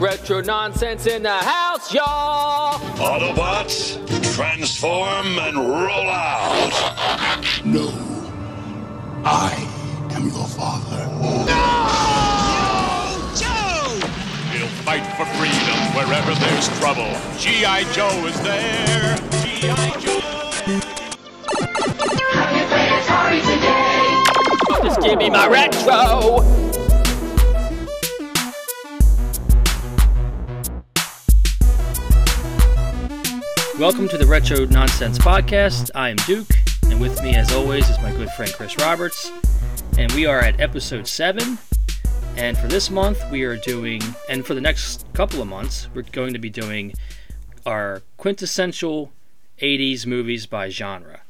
Retro nonsense in the house, y'all. Autobots, transform and roll out. No. I am your father. No, Joe! We'll fight for freedom wherever there's trouble. G.I. Joe is there. G.I. Joe. Just give me my retro. Welcome to the Retro Nonsense Podcast. I am Duke, and with me, as always, is my good friend Chris Roberts. And we are at episode 7. And for this month, we are doing, and for the next couple of months, we're going to be doing our quintessential 80s movies by genre.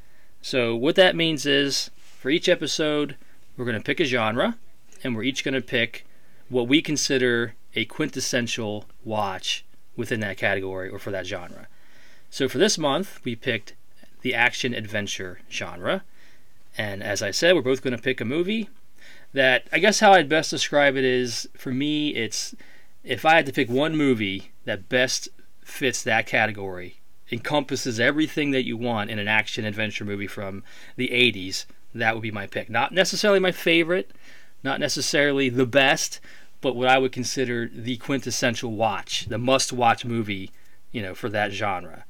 So, what that means is, for each episode, we're going to pick a genre, and we're each going to pick what we consider a quintessential watch within that category or for that genre. So for this month, we picked the action adventure genre. And as I said, we're both going to pick a movie that I guess how I'd best describe it is for me, it's if I had to pick one movie that best fits that category, encompasses everything that you want in an action adventure movie from the 80s, that would be my pick. Not necessarily my favorite, not necessarily the best, but what I would consider the quintessential watch, the must watch movie, you know, for that genre.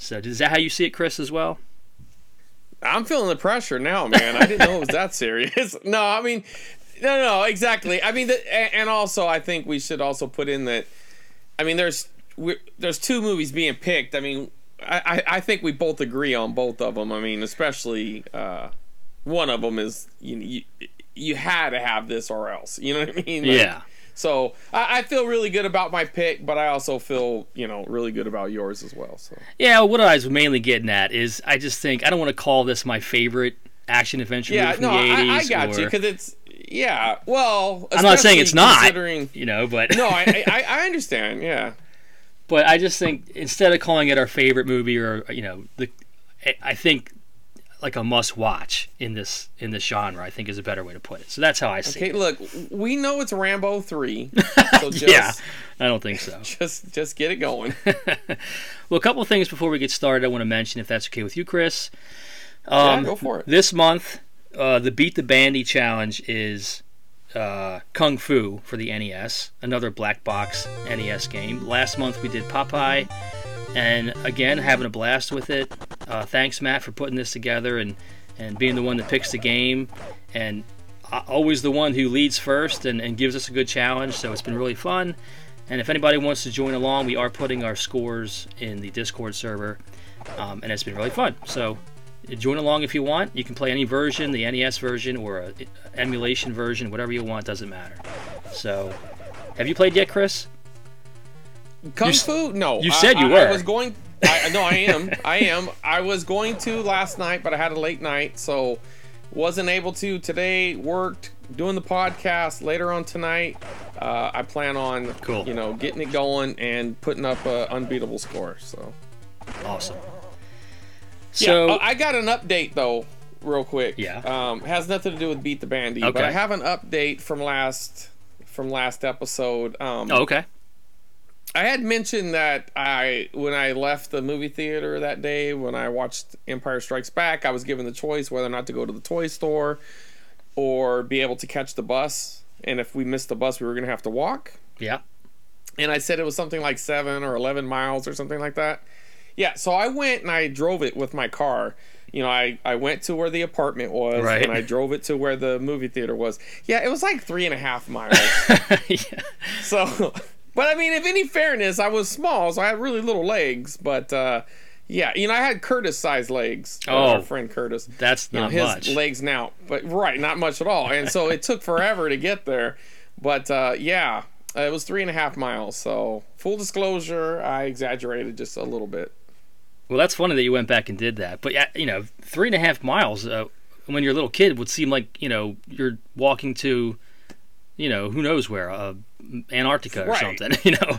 So, is that how you see it, Chris, as well? I'm feeling the pressure now, man. I didn't know it was that serious. No, I mean, no, no, exactly. I mean, the, and also, I think we should also put in that. I mean, there's there's two movies being picked. I mean, I, I think we both agree on both of them. I mean, especially uh, one of them is you, you you had to have this or else. You know what I mean? Like, yeah. So I, I, feel really good about my pick, but I also feel you know really good about yours as well. So yeah, what I was mainly getting at is I just think I don't want to call this my favorite action adventure yeah, movie from no, the eighties. I, I got or... you because it's yeah. Well, I'm not saying it's not, considering... you know, but no, I, I I understand. Yeah, but I just think instead of calling it our favorite movie or you know the, I think like a must watch in this in this genre. I think is a better way to put it. So that's how I see okay, it. look, we know it's Rambo three. So just, yeah, I don't think so. Just just get it going. well, a couple things before we get started. I want to mention, if that's okay with you, Chris. Um, yeah, go for it. This month, uh, the Beat the Bandy challenge is uh, Kung Fu for the NES, another black box NES game. Last month we did Popeye and again having a blast with it. Uh, thanks, Matt, for putting this together and and being the one that picks the game and always the one who leads first and, and gives us a good challenge. So it's been really fun. And if anybody wants to join along, we are putting our scores in the Discord server, um, and it's been really fun. So join along if you want. You can play any version, the NES version or a, emulation version, whatever you want, doesn't matter. So, have you played yet, Chris? Kung You- Fu? No. you said I- you were. I was going. I, no, I am. I am. I was going to last night, but I had a late night, so wasn't able to. Today worked doing the podcast. Later on tonight, uh, I plan on Cool. you know getting it going and putting up a unbeatable score. So Awesome. yeah, So uh, I got an update though, real quick. Yeah. Um, has nothing to do with Beat the Bandy, but I have an update from last from last episode. Um, oh, okay. I had mentioned that I when I left the movie theater that day when I watched Empire Strikes Back, I was given the choice whether or not to go to the toy store or be able to catch the bus. And if we missed the bus, we were going to have to walk. Yeah. And I said it was something like 7 or 11 miles or something like that. Yeah, so I went and I drove it with my car. You know, I, I went to where the apartment was Right. and I drove it to where the movie theater was. Yeah, it was like three and a half miles. yeah. So, but I mean, if any fairness, I was small, so I had really little legs. But uh, yeah, you know, I had Curtis sized legs. uh, Oh. our friend Curtis. That's You know, not his much. legs now, but right, not much at all. And so it took forever to get there. But uh, yeah, uh, it was three and a half miles. So full disclosure, I exaggerated just a little bit. Well, that's funny that you went back and did that. But yeah, you know, three and a half miles uh, when you're a little kid would seem like you know you're walking to, you know, who knows where, Antarctica or Right. something. You know.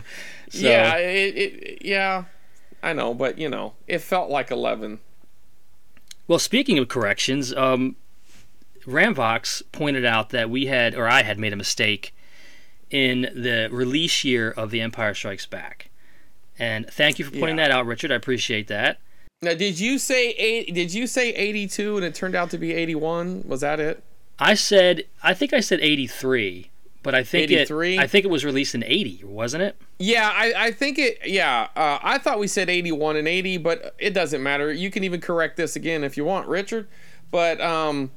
So, Yeah, it, it, yeah, I know, but you know, it felt like eleven. Well, speaking of corrections, um, Ramvox pointed out that we had, or I had made a mistake in the release year of The Empire Strikes Back. And thank you for pointing Yeah. that out, Richard. I appreciate that. Now, did you say eight? Did you say eighty-two and it turned out to be eighty-one? Was that it? I said, I think I said 83, but I think 83? it, I think it was released in 80, wasn't it? Yeah, I, I think it. Yeah, uh, I thought we said eighty-one and eighty, but it doesn't matter. You can even correct this again if you want, Richard. But um,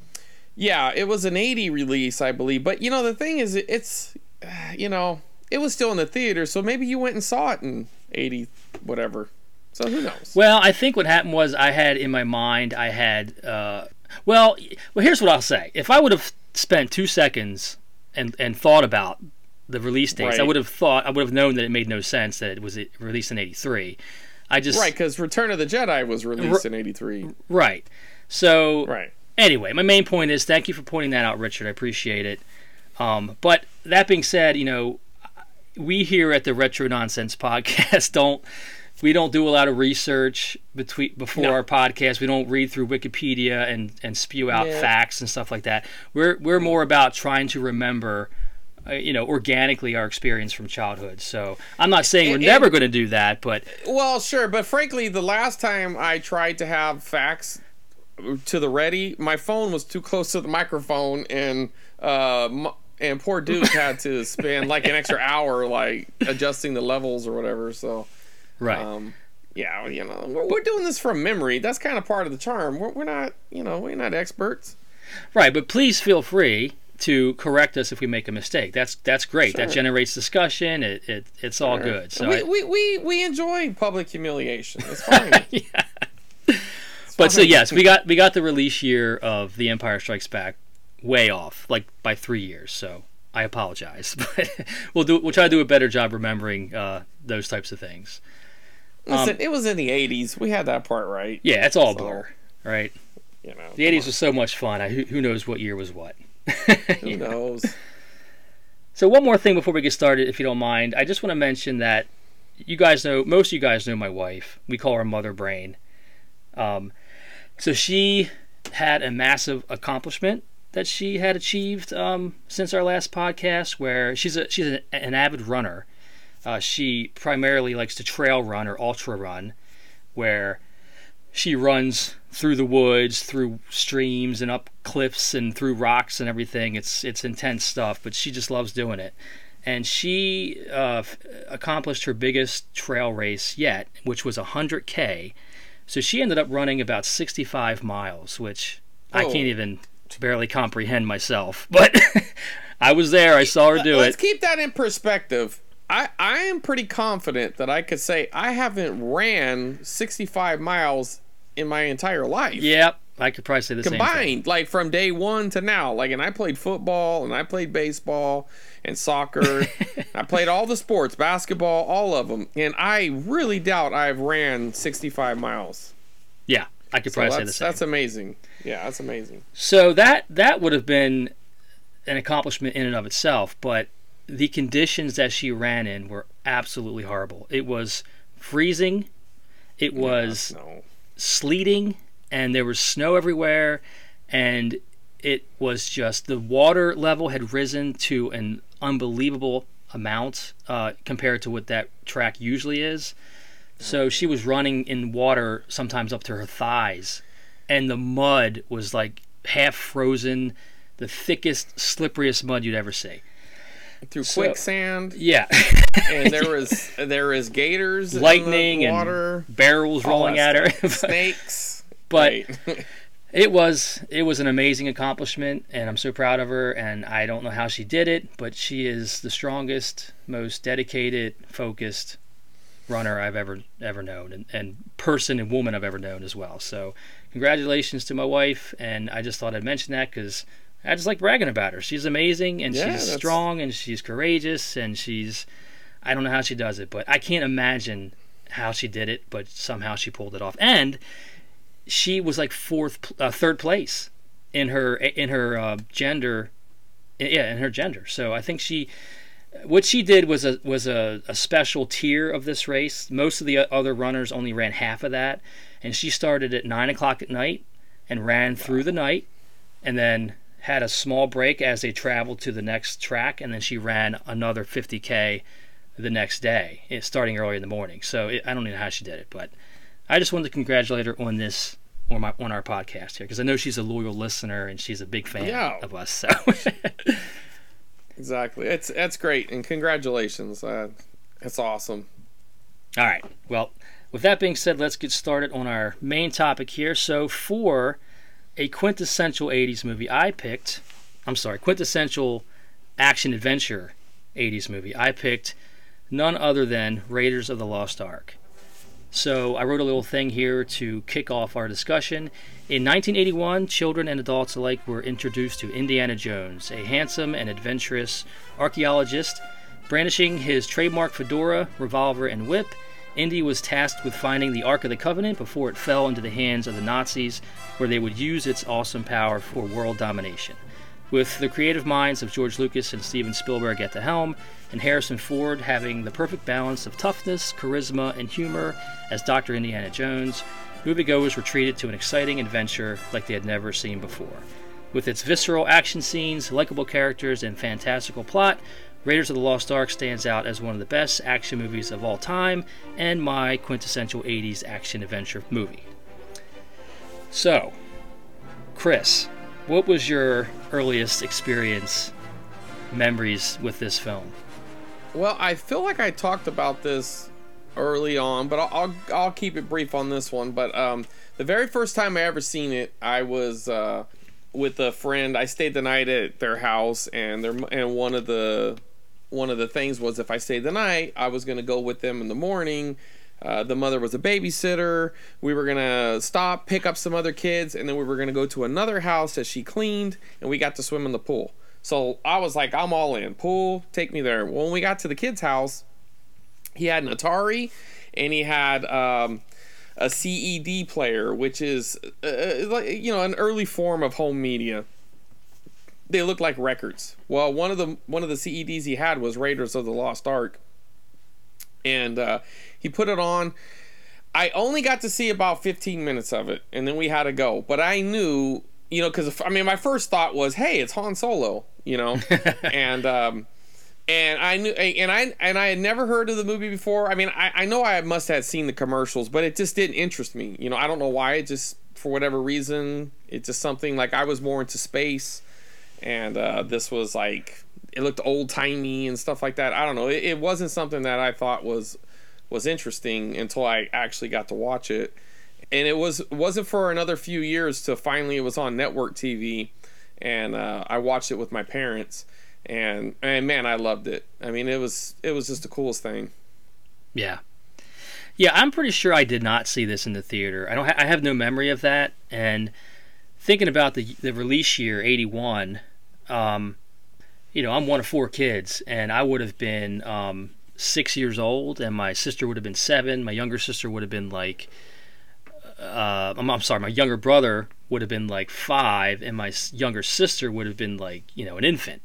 yeah, it was an eighty release, I believe. But you know, the thing is, it's, uh, you know, it was still in the theater, so maybe you went and saw it in eighty, whatever. So who knows? Well, I think what happened was I had in my mind, I had, uh, well, well, here's what I'll say. If I would have spent two seconds and, and thought about the release dates, I would have thought, I would have known that it made no sense that it was released in 83. I just, Right, because Return of the Jedi was released in '83. right. So, Right. anyway, my main point is thank you for pointing that out, Richard. I appreciate it. Um, but that being said, you know, we here at the Retro Nonsense Podcast don't we don't do a lot of research between before No. our podcast. We don't read through Wikipedia and and spew out Yeah. facts and stuff like that. We're we're more about trying to remember. Uh, you know, organically our experience from childhood. So I'm not saying we're never going to do that, but Well, sure, but frankly, the last time I tried to have facts to the ready, my phone was too close to the microphone, and uh, m- and poor Duke had to spend like an extra hour like adjusting the levels or whatever. So, right. um, yeah, you know, we're, we're doing this from memory. That's kind of part of the charm. We're, we're not, you know, we're not experts. Right, but please feel free to correct us if we make a mistake. That's that's great. That generates discussion. It, it it's all good. So, we, I- we, we we enjoy public humiliation. It's fine. Yeah. but so yes, we got we got the release year of The Empire Strikes Back way off, like by three years. So I apologize, but we'll do we'll try to do a better job remembering uh, those types of things. Listen, it was in the '80s. We had that part right. Yeah, it's all So, blur, right? You know, The '80s was so much fun. I, who, who knows what year was what? who knows? So one more thing before we get started, if you don't mind, I just want to mention that you guys know most of you guys know my wife. We call her Mother Brain. Um, so she had a massive accomplishment that she had achieved um, since our last podcast, where she's a she's an, an avid runner. Uh, she primarily likes to trail run or ultra run, where she runs through the woods, through streams and up cliffs and through rocks and everything. It's it's intense stuff, but she just loves doing it. And she uh, accomplished her biggest trail race yet, which was 100k. So she ended up running about 65 miles, which I Oh. can't even barely comprehend myself. But I was there. I saw her do it. Let's it. keep that in perspective. I, I am pretty confident that I could say I haven't ran 65 miles in my entire life. Yep, I could probably say the same. Combined, like from day one to now. Like, and I played football and I played baseball and soccer. I played all the sports, basketball, all of them. And I really doubt I've ran 65 miles. Yeah, I could So probably say the same. that's amazing. Yeah, that's amazing. So that that would have been an accomplishment in and of itself, but the conditions that she ran in were absolutely horrible. It was freezing, it was No. sleeting, and there was snow everywhere, and it was just the water level had risen to an unbelievable amount uh, compared to what that track usually is. So she was running in water sometimes up to her thighs, and the mud was like half frozen, the thickest, slipperiest mud you'd ever see. Through So- quicksand. Yeah, and there was there is gators, lightning and water, barrels rolling at her. snakes. but it was it was an amazing accomplishment and i'm so proud of her and i don't know how she did it but she is the strongest most dedicated focused runner i've ever ever known and, and person and woman i've ever known as well so congratulations to my wife and i just thought i'd mention that because i just like bragging about her she's amazing and Yeah, she's that's- strong and she's courageous and she's i don't know how she does it but i can't imagine how she did it but somehow she pulled it off and she was like fourth, uh, third place in her in her uh, gender, yeah, in her gender. So I think she, what she did was a was a, a special tier of this race. Most of the other runners only ran half of that, and she started at nine o'clock at night and ran through the night, and then had a small break as they traveled to the next track, and then she ran another 50k the next day, eh, starting early in the morning. So it, I don't know how she did it, but I just wanted to congratulate her on this on my on our podcast here because I know she's a loyal listener and she's a big fan Yeah. of us. So Exactly. It's that's great, and congratulations. Uh, it's awesome. All right. Well, with that being said, let's get started on our main topic here. So, for a quintessential 80s movie, I picked, I'm sorry, quintessential action adventure 80s movie, I picked none other than Raiders of the Lost Ark. So, I wrote a little thing here to kick off our discussion. In 1981, children and adults alike were introduced to Indiana Jones, a handsome and adventurous archaeologist. Brandishing his trademark fedora, revolver, and whip, Indy was tasked with finding the Ark of the Covenant before it fell into the hands of the Nazis, where they would use its awesome power for world domination. With the creative minds of George Lucas and Steven Spielberg at the helm, and Harrison Ford having the perfect balance of toughness, charisma, and humor as Dr. Indiana Jones, moviegoers were treated to an exciting adventure like they had never seen before. With its visceral action scenes, likable characters, and fantastical plot, Raiders of the Lost Ark stands out as one of the best action movies of all time and my quintessential 80s action adventure movie. So, Chris, what was your earliest experience, memories with this film? Well, I feel like I talked about this early on, but I'll I'll, I'll keep it brief on this one. But um, the very first time I ever seen it, I was uh, with a friend. I stayed the night at their house, and their and one of the one of the things was if I stayed the night, I was gonna go with them in the morning. Uh, the mother was a babysitter. We were gonna stop, pick up some other kids, and then we were gonna go to another house that she cleaned, and we got to swim in the pool. So I was like, I'm all in. Pool, take me there. When we got to the kid's house, he had an Atari and he had um, a CED player, which is uh, you know an early form of home media. They look like records. Well, one of the one of the CEDs he had was Raiders of the Lost Ark, and uh, he put it on. I only got to see about 15 minutes of it, and then we had to go. But I knew, you know, because I mean, my first thought was, "Hey, it's Han Solo," you know, and um, and I knew, and I and I had never heard of the movie before. I mean, I, I know I must have seen the commercials, but it just didn't interest me. You know, I don't know why. It just for whatever reason, it's just something like I was more into space, and uh, this was like it looked old timey and stuff like that. I don't know. It, it wasn't something that I thought was was interesting until I actually got to watch it, and it was wasn't for another few years to finally it was on network TV, and uh, I watched it with my parents and and man, I loved it. I mean, it was it was just the coolest thing. Yeah. Yeah, I'm pretty sure I did not see this in the theater. I don't. Ha- I have no memory of that. And thinking about the the release year, '81, um, you know, I'm one of four kids, and I would have been um, six years old, and my sister would have been seven. My younger sister would have been like, uh, I'm, I'm sorry, my younger brother would have been like five, and my younger sister would have been like, you know, an infant.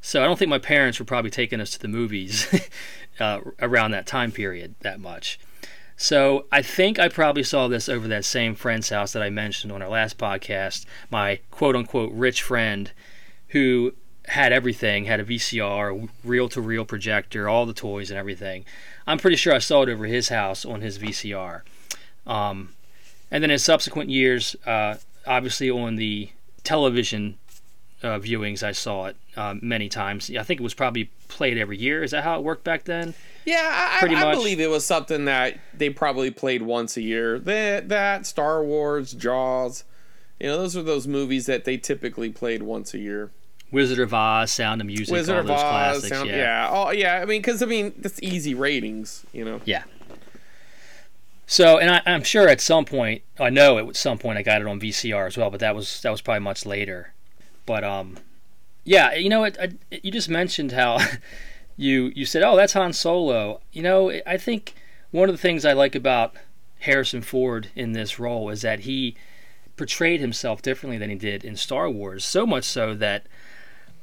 So I don't think my parents were probably taking us to the movies uh, around that time period that much. So I think I probably saw this over that same friend's house that I mentioned on our last podcast, my quote unquote rich friend who had everything, had a VCR, reel to reel projector, all the toys and everything. I'm pretty sure I saw it over his house on his VCR. Um, and then in subsequent years, uh, obviously on the television uh, viewings, I saw it uh, many times. I think it was probably played every year. Is that how it worked back then? Yeah, I, Pretty I, I believe it was something that they probably played once a year. That that Star Wars, Jaws, you know, those are those movies that they typically played once a year. Wizard of Oz, Sound of Music, Wizard all of those Oz, classics. sound, yeah. yeah, oh yeah. I mean, because I mean, that's easy ratings, you know. Yeah. So, and I, I'm sure at some point, I know at some point I got it on VCR as well, but that was that was probably much later. But um, yeah, you know, it, I, you just mentioned how you you said, oh, that's Han Solo. You know, I think one of the things I like about Harrison Ford in this role is that he portrayed himself differently than he did in Star Wars. So much so that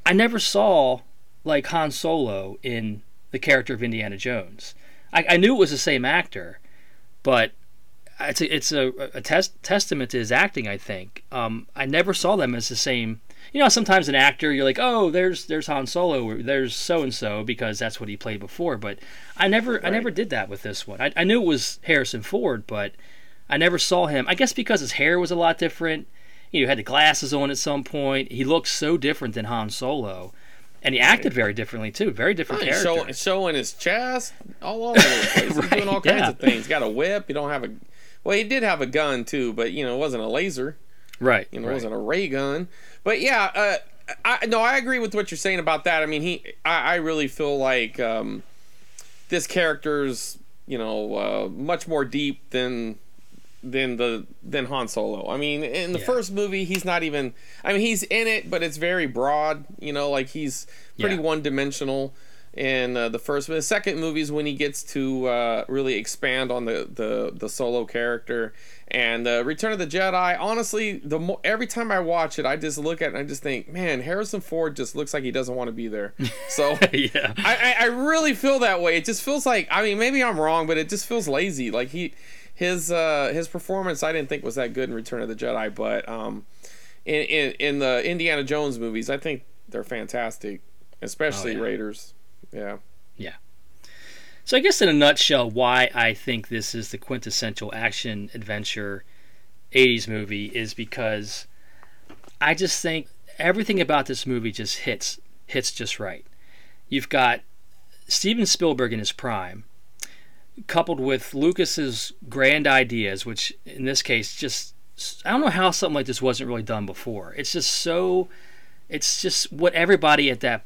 I never saw like Han Solo in the character of Indiana Jones. I, I knew it was the same actor, but it's a, it's a, a test, testament to his acting. I think um, I never saw them as the same. You know, sometimes an actor, you're like, oh, there's there's Han Solo, or there's so and so, because that's what he played before. But I never I never did that with this one. I, I knew it was Harrison Ford, but I never saw him. I guess because his hair was a lot different. You know, had the glasses on at some point. He looked so different than Han Solo, and he acted very differently too. Very different He's character. showing, showing his chest all over the place. He's doing all kinds yeah. of things. Got a whip. You don't have a. Well, he did have a gun too, but you know, it wasn't a laser. right. You know, right. it wasn't a ray gun. But yeah, uh, I no, I agree with what you're saying about that. I mean, he, I, I really feel like um, this character's, you know, uh, much more deep than than the than Han Solo. I mean, in the Yeah. first movie, he's not even. I mean, he's in it, but it's very broad. You know, like he's pretty Yeah. one dimensional. In uh, the first, the second movie is when he gets to uh, really expand on the, the the solo character. And uh, Return of the Jedi, honestly, the mo- every time I watch it, I just look at it and I just think, man, Harrison Ford just looks like he doesn't want to be there. So yeah. I, I, I really feel that way. It just feels like I mean maybe I'm wrong, but it just feels lazy. Like he his uh his performance I didn't think was that good in Return of the Jedi, but um in in, in the Indiana Jones movies, I think they're fantastic, especially Oh, yeah. Raiders. Yeah. Yeah. So I guess in a nutshell, why I think this is the quintessential action adventure '80s movie is because I just think everything about this movie just hits hits just right. You've got Steven Spielberg in his prime, coupled with Lucas's grand ideas, which in this case just I don't know how something like this wasn't really done before. It's just so it's just what everybody at that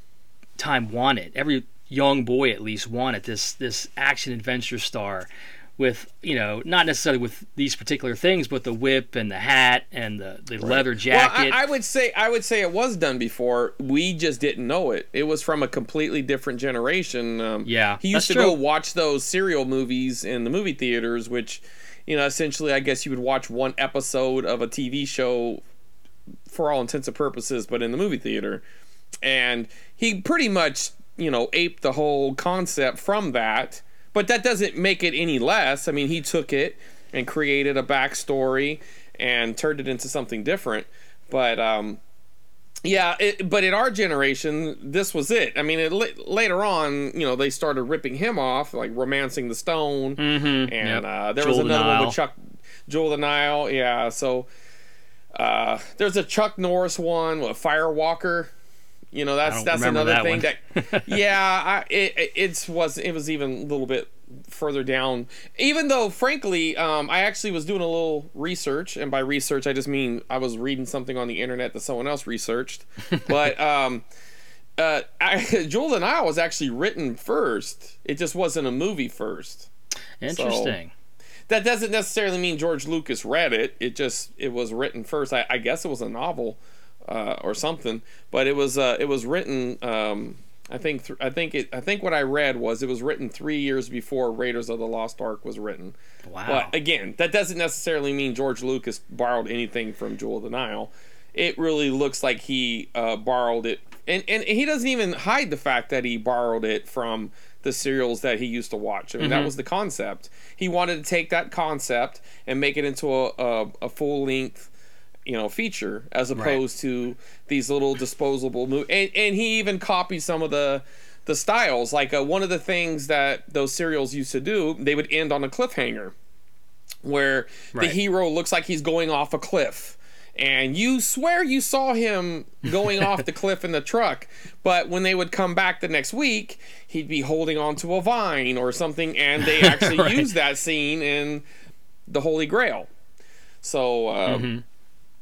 time wanted. Every young boy at least wanted this this action adventure star with you know not necessarily with these particular things, but the whip and the hat and the, the leather jacket. Well, I, I would say I would say it was done before. We just didn't know it. It was from a completely different generation. Um, Yeah, he used that's to go watch those serial movies in the movie theaters, which, you know, essentially, I guess you would watch one episode of a TV show for all intents and purposes, but in the movie theater. And he pretty much, you know, aped the whole concept from that. But that doesn't make it any less. I mean, he took it and created a backstory and turned it into something different. But um, yeah, it, but in our generation, this was it. I mean, it, later on, you know, they started ripping him off, like romancing the stone, and Yep. uh, there Jewel was another one with Chuck, Jewel the Nile. Yeah, so uh, there's a Chuck Norris one, with Firewalker. You know, that's that's another that thing that yeah, I, it it- it's was it was even a little bit further down. Even though, frankly, um, I actually was doing a little research, and by research I just mean I was reading something on the internet that someone else researched. but um, uh, I, Jewel of the Nile was actually written first. It just wasn't a movie first. Interesting. That doesn't necessarily mean George Lucas read it. It just it was written first. I, I guess it was a novel uh, or something, but it was uh, it was written. Um, I think th- I think it I think what I read was it was written three years before Raiders of the Lost Ark was written. wow. But again, that doesn't necessarily mean George Lucas borrowed anything from Jewel of the Nile. It really looks like he uh, borrowed it, and and he doesn't even hide the fact that he borrowed it from the serials that he used to watch. I mean, that was the concept. He wanted to take that concept and make it into a a, a full length, you know, feature as opposed to these little disposable movies. And and he even copied some of the the styles. Like uh, one of the things that those serials used to do, they would end on a cliffhanger where the hero looks like he's going off a cliff. And you swear you saw him going off the cliff in the truck, but when they would come back the next week, he'd be holding onto a vine or something, and they actually Right. used that scene in the Holy Grail. So, um,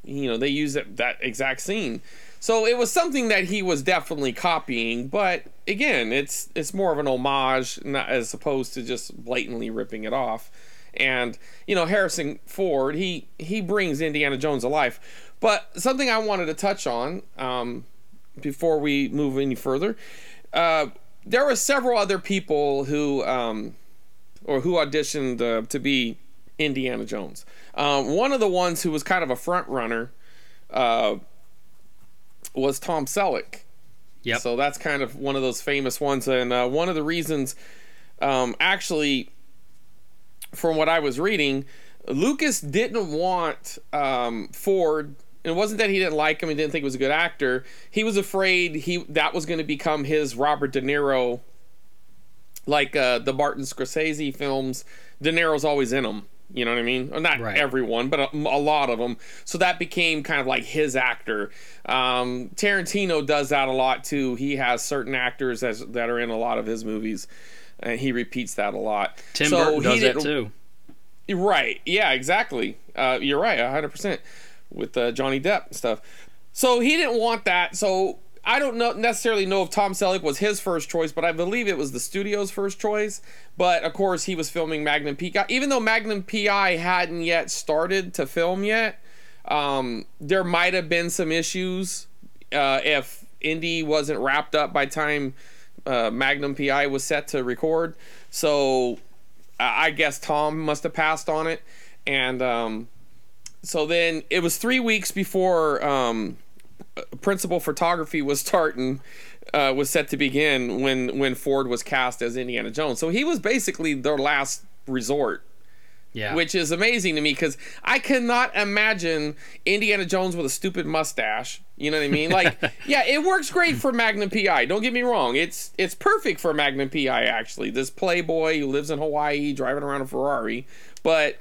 you know, they use that, that exact scene. So it was something that he was definitely copying, but again, it's it's more of an homage, not as opposed to just blatantly ripping it off. And you know, Harrison Ford, he he brings Indiana Jones alive. But something I wanted to touch on um, before we move any further, uh, there were several other people who um, or who auditioned uh, to be Indiana Jones. Um, one of the ones who was kind of a front runner uh, was Tom Selleck. Yep. So that's kind of one of those famous ones, and uh, one of the reasons, um, actually, from what I was reading, Lucas didn't want um, Ford. It wasn't that he didn't like him he didn't think he was a good actor. He was afraid he that was going to become his Robert De Niro, like uh, the Martin Scorsese films. De Niro's always in them. You know what I mean? Well, not Right. everyone, but a, a lot of them. So that became kind of like his actor. Um, Tarantino does that a lot too. He has certain actors as, that are in a lot of his movies, and he repeats that a lot. Tim So Burton does that too. Right. Yeah, exactly. Uh, you're right, 100% with uh, Johnny Depp and stuff. So he didn't want that. So I don't know necessarily know if Tom Selleck was his first choice, but I believe it was the studio's first choice. But of course, he was filming Magnum PI. Even though Magnum PI hadn't yet started to film yet, um, there might have been some issues uh, if Indy wasn't wrapped up by time uh, Magnum PI was set to record. So I guess Tom must have passed on it, and um, so then it was three weeks before um, principal photography was starting, uh, was set to begin when when Ford was cast as Indiana Jones. So he was basically their last resort Yeah. which is amazing to me because I cannot imagine Indiana Jones with a stupid mustache. You know what I mean? Like, yeah, it works great for Magnum PI. Don't get me wrong; it's it's perfect for Magnum PI. Actually, this playboy who lives in Hawaii driving around a Ferrari, but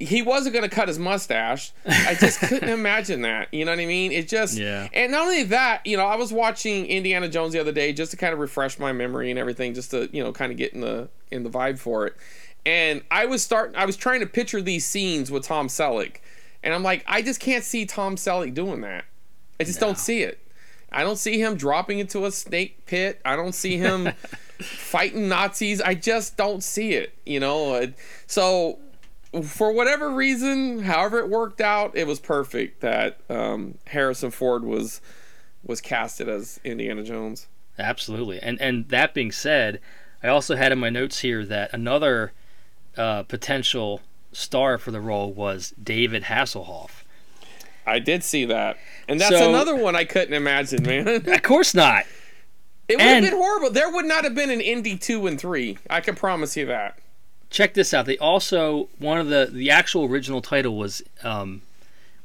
he wasn't going to cut his mustache. I just couldn't imagine that. You know what I mean? It just Yeah. And not only that, you know, I was watching Indiana Jones the other day just to kind of refresh my memory and everything, just to you know, kind of get in the in the vibe for it. And I was starting. I was trying to picture these scenes with Tom Selleck, and I'm like, I just can't see Tom Selleck doing that. I just don't see it. I don't see him dropping into a snake pit. I don't see him fighting Nazis. I just don't see it. You know. Uh, So for whatever reason, however it worked out, it was perfect that um, Harrison Ford was was casted as Indiana Jones. Absolutely. And and that being said, I also had in my notes here that another uh, potential star for the role was David Hasselhoff. I did see that, and that's So- another one I couldn't imagine, man. Of course not. It would have been horrible. There would not have been an Indy two and three. I can promise you that. Check this out. They also one of the the actual original title was um,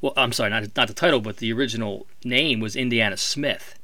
well, I'm sorry, not not the title, but the original name was Indiana Smith.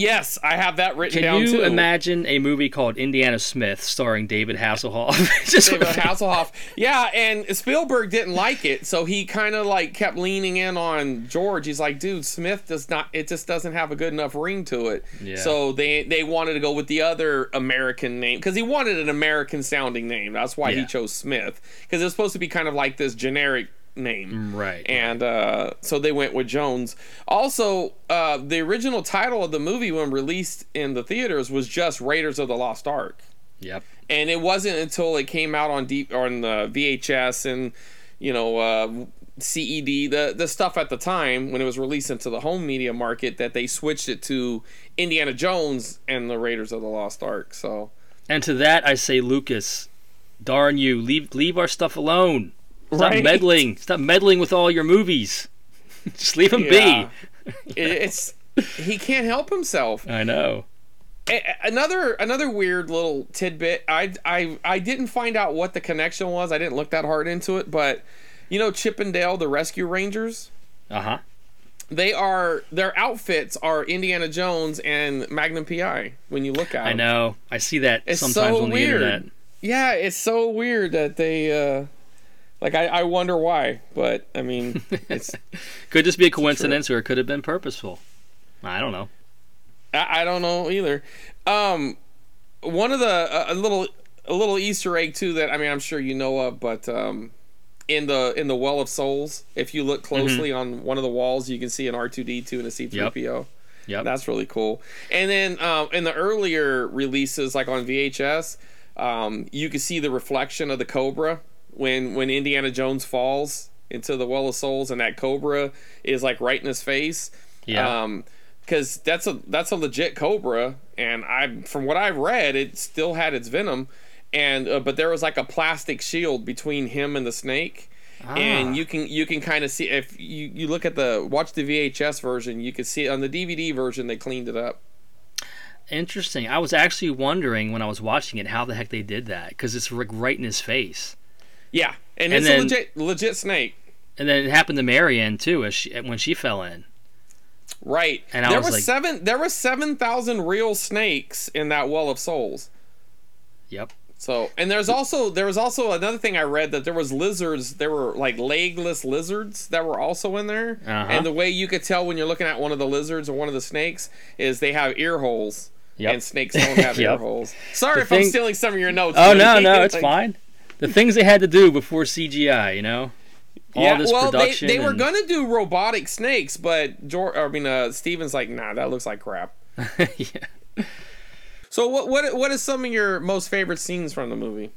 Yes, I have that written Can down you too. imagine a movie called Indiana Smith starring David Hasselhoff? Just David Hasselhoff. Yeah, and Spielberg didn't like it, so he kind of like kept leaning in on George. He's like, "Dude, Smith does not. It just doesn't have a good enough ring to it." Yeah. So they they wanted to go with the other American name because he wanted an American sounding name. That's why Yeah. he chose Smith because it was supposed to be kind of like this generic name. right. And uh, so they went with Jones. Also, uh, the original title of the movie when released in the theaters was just Raiders of the Lost Ark Yep. and it wasn't until it came out on deep on the VHS and you know uh, CED the the stuff at the time when it was released into the home media market that they switched it to Indiana Jones and the Raiders of the Lost Ark. So And to that I say, Lucas, darn you, leave leave our stuff alone. Stop Right. meddling. Stop meddling with all your movies. Just leave them Yeah. it, it's he can't help himself. I know. Another another weird little tidbit. I I I didn't find out what the connection was. I didn't look that hard into it, but you know Chip 'n Dale the Rescue Rangers. Uh huh. they are their outfits are Indiana Jones and Magnum PI when you look at I know. I see that It's sometimes so on the weird. internet. Yeah, it's so weird that they uh like I, I wonder why, but I mean it's Could just be a coincidence, or it could have been purposeful. I don't know. I, I don't know either. Um one of the a, a little a little Easter egg too that I mean I'm sure you know of, but um in the in the Well of Souls, if you look closely on one of the walls, you can see an R2D2 and a C3PO. Yep. That's really cool. And then um, in the earlier releases, like on VHS, um, you can see the reflection of the Cobra when when Indiana Jones falls into the Well of Souls, and that Cobra is like right in his face. Yeah. Um, because that's a that's a legit Cobra, and I from what I've read, it still had its venom, and uh, but there was like a plastic shield between him and the snake. And you can you can kind of see if you, you look at the watch the VHS version, you can see it on the DVD version they cleaned it up. Interesting. I was actually wondering when I was watching it how the heck they did that because it's right in his face. Yeah, and, And it's then- a legit legit snake. And then it happened to Marianne too, as she, when she fell in. Right. And I there was was like- seven. There were seven thousand real snakes in that well of souls. Yep. So, and there's also there was also another thing I read that there was lizards. There were like legless lizards that were also in there. Uh-huh. And the way you could tell when you're looking at one of the lizards or one of the snakes is they have ear holes. Yep. And snakes don't have ear holes. Sorry The if I'm stealing some of your notes. Oh no, no, it's Like- fine. The things they had to do before CGI, you know. All yeah, this well, they, production. they were and- gonna do robotic snakes, but George, I mean, uh, Steven's like, nah, that looks like crap. yeah. So, what what what is some of your most favorite scenes from the movie?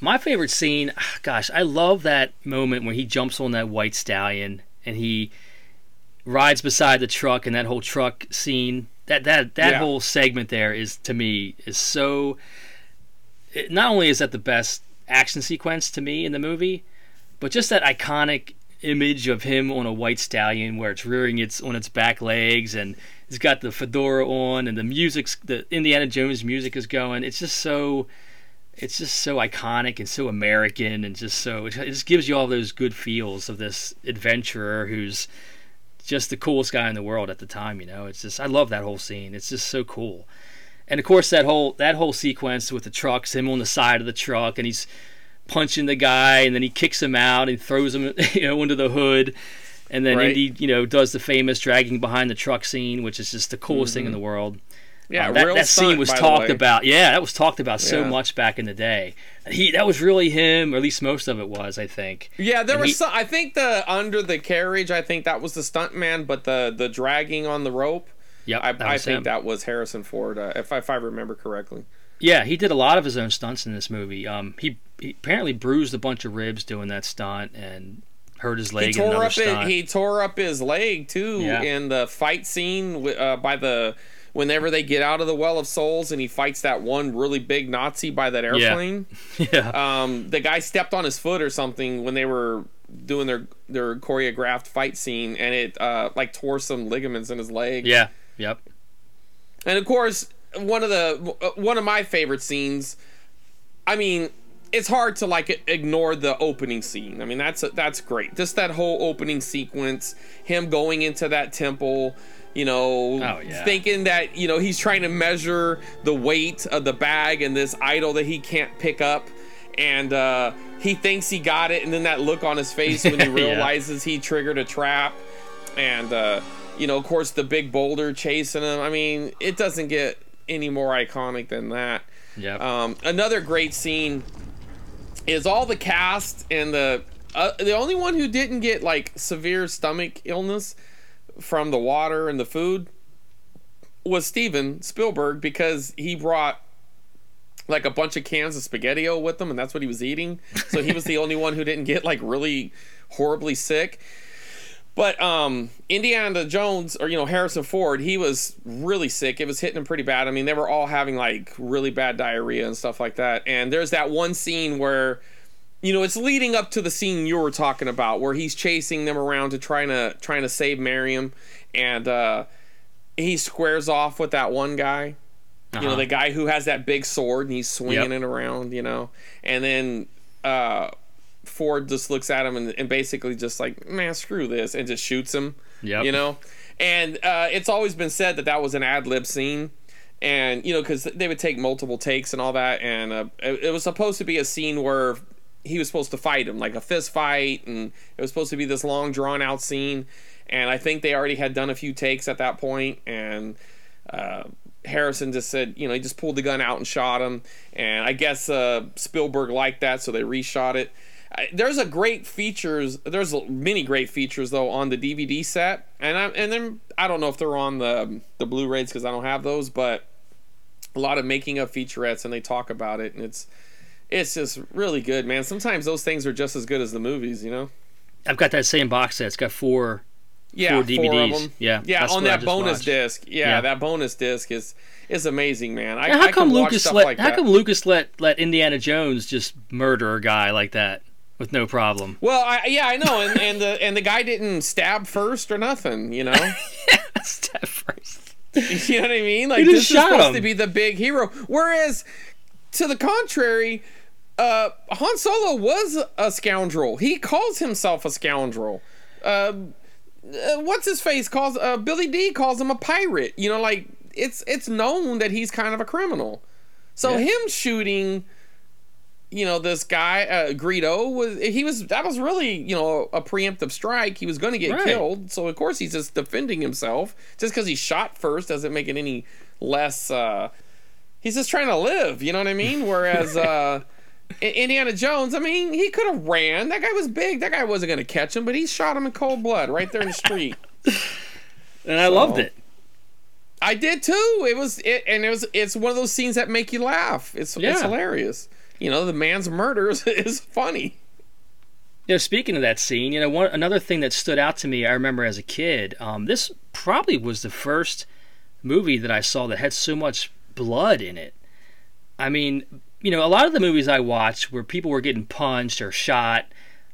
My favorite scene, gosh, I love that moment when he jumps on that white stallion and he rides beside the truck and that whole truck scene. That that that Yeah. whole segment there is to me is so. It, not only is that the best action sequence to me in the movie, but just that iconic image of him on a white stallion where it's rearing its on its back legs and he's got the fedora on and the music's the Indiana Jones music is going. It's just so it's just so iconic and so American and just so it just gives you all those good feels of this adventurer who's just the coolest guy in the world at the time. You know, it's just I love that whole scene. It's just so cool. And of course that whole that whole sequence with the trucks, him on the side of the truck, and he's punching the guy, and then he kicks him out and throws him, you know, into the hood. And then Right. Indy, you know, does the famous dragging behind the truck scene, which is just the coolest thing in the world. Yeah, Um, that, real that scene was talked about. Yeah, that was talked about so much back in the day. He that was really him, or at least most of it was, I think. Yeah, there And was he- some. I think the under the carriage. I think that was the stunt man, but the the dragging on the rope. Yep, I, I think him. that was Harrison Ford, uh, if if I remember correctly. Yeah, he did a lot of his own stunts in this movie. Um, he, he apparently bruised a bunch of ribs doing that stunt and hurt his leg in tore up. It, he tore up his leg too Yeah. in the fight scene uh, by the. Whenever they get out of the Well of Souls and he fights that one really big Nazi by that airplane, yeah, um, the guy stepped on his foot or something when they were doing their their choreographed fight scene, and it uh, like tore some ligaments in his leg. yeah, yep. And of course, one of the uh, one of my favorite scenes. I mean, it's hard to like ignore the opening scene. I mean, that's that's great. Just that whole opening sequence, him going into that temple, you know, Oh, yeah. thinking that you know he's trying to measure the weight of the bag and this idol that he can't pick up, and uh, he thinks he got it, and then that look on his face when he Yeah. realizes he triggered a trap, and uh, you know, of course, the big boulder chasing him. I mean, it doesn't get any more iconic than that. Yeah. Um, another great scene is all the cast and the uh, the only one who didn't get like severe stomach illness from the water and the food was Steven Spielberg because he brought like a bunch of cans of spaghettio with him and that's what he was eating. So he was the only one who didn't get like really horribly sick. But um, Indiana Jones, or you know Harrison Ford, he was really sick. It was hitting him pretty bad. I mean, they were all having like really bad diarrhea and stuff like that. And there's that one scene where, you know, it's leading up to the scene you were talking about, where he's chasing them around to trying to trying to save Miriam, and uh, he squares off with that one guy. You know, Uh-huh. the guy who has that big sword and he's swinging Yep. it around. You know, and then. Uh, Ford just looks at him and, and basically just like, man, screw this, and just shoots him. Yeah. You know, and uh, it's always been said that that was an ad lib scene, and you know because they would take multiple takes and all that, and uh, it, it was supposed to be a scene where he was supposed to fight him like a fist fight, and it was supposed to be this long drawn out scene, and I think they already had done a few takes at that point, and. Uh, Harrison just said, you know, he just pulled the gun out and shot him, and I guess uh, Spielberg liked that, so they reshot it. There's a great features. There's many great features though on the DVD set, and I and then I don't know if they're on the the Blu-rays because I don't have those, but a lot of making of featurettes, and they talk about it, and it's it's just really good, man. Sometimes those things are just as good as the movies, you know. I've got that same box set. It's got four. Yeah, Four four, DVDs. of them. Yeah, yeah. On that bonus watched. disc, yeah, Yeah. that bonus disc is is amazing, man. I, Now, how I come Lucas let? like how that. come Lucas let let Indiana Jones just murder a guy like that with no problem? Well, I, yeah, I know, and, and the and the guy didn't stab first or nothing, you know. Step first. You know what I mean? Like just this is supposed him. to be the big hero. Whereas, to the contrary, uh, Han Solo was a scoundrel. He calls himself a scoundrel. Uh, uh, what's his face calls uh, Billy Dee calls him a pirate. You know, like it's it's known that he's kind of a criminal. So Yeah. him shooting, you know, this guy uh, Greedo was he was that was really you know a preemptive strike. He was going to get Right. killed, so of course he's just defending himself. Just because he shot first doesn't make it any less. Uh, he's just trying to live. You know what I mean? Whereas. Uh, Indiana Jones, I mean, he could have ran. That guy was big. That guy wasn't going to catch him, but he shot him in cold blood right there in the street. And I loved it. I did too. It was it, and it was. It's one of those scenes that make you laugh. It's it's hilarious. You know, the man's murder is, funny. You know, speaking of that scene, you know, one another thing that stood out to me, I remember as a kid. Um, this probably was the first movie that I saw that had so much blood in it. I mean, you know, a lot of the movies I watched where people were getting punched or shot,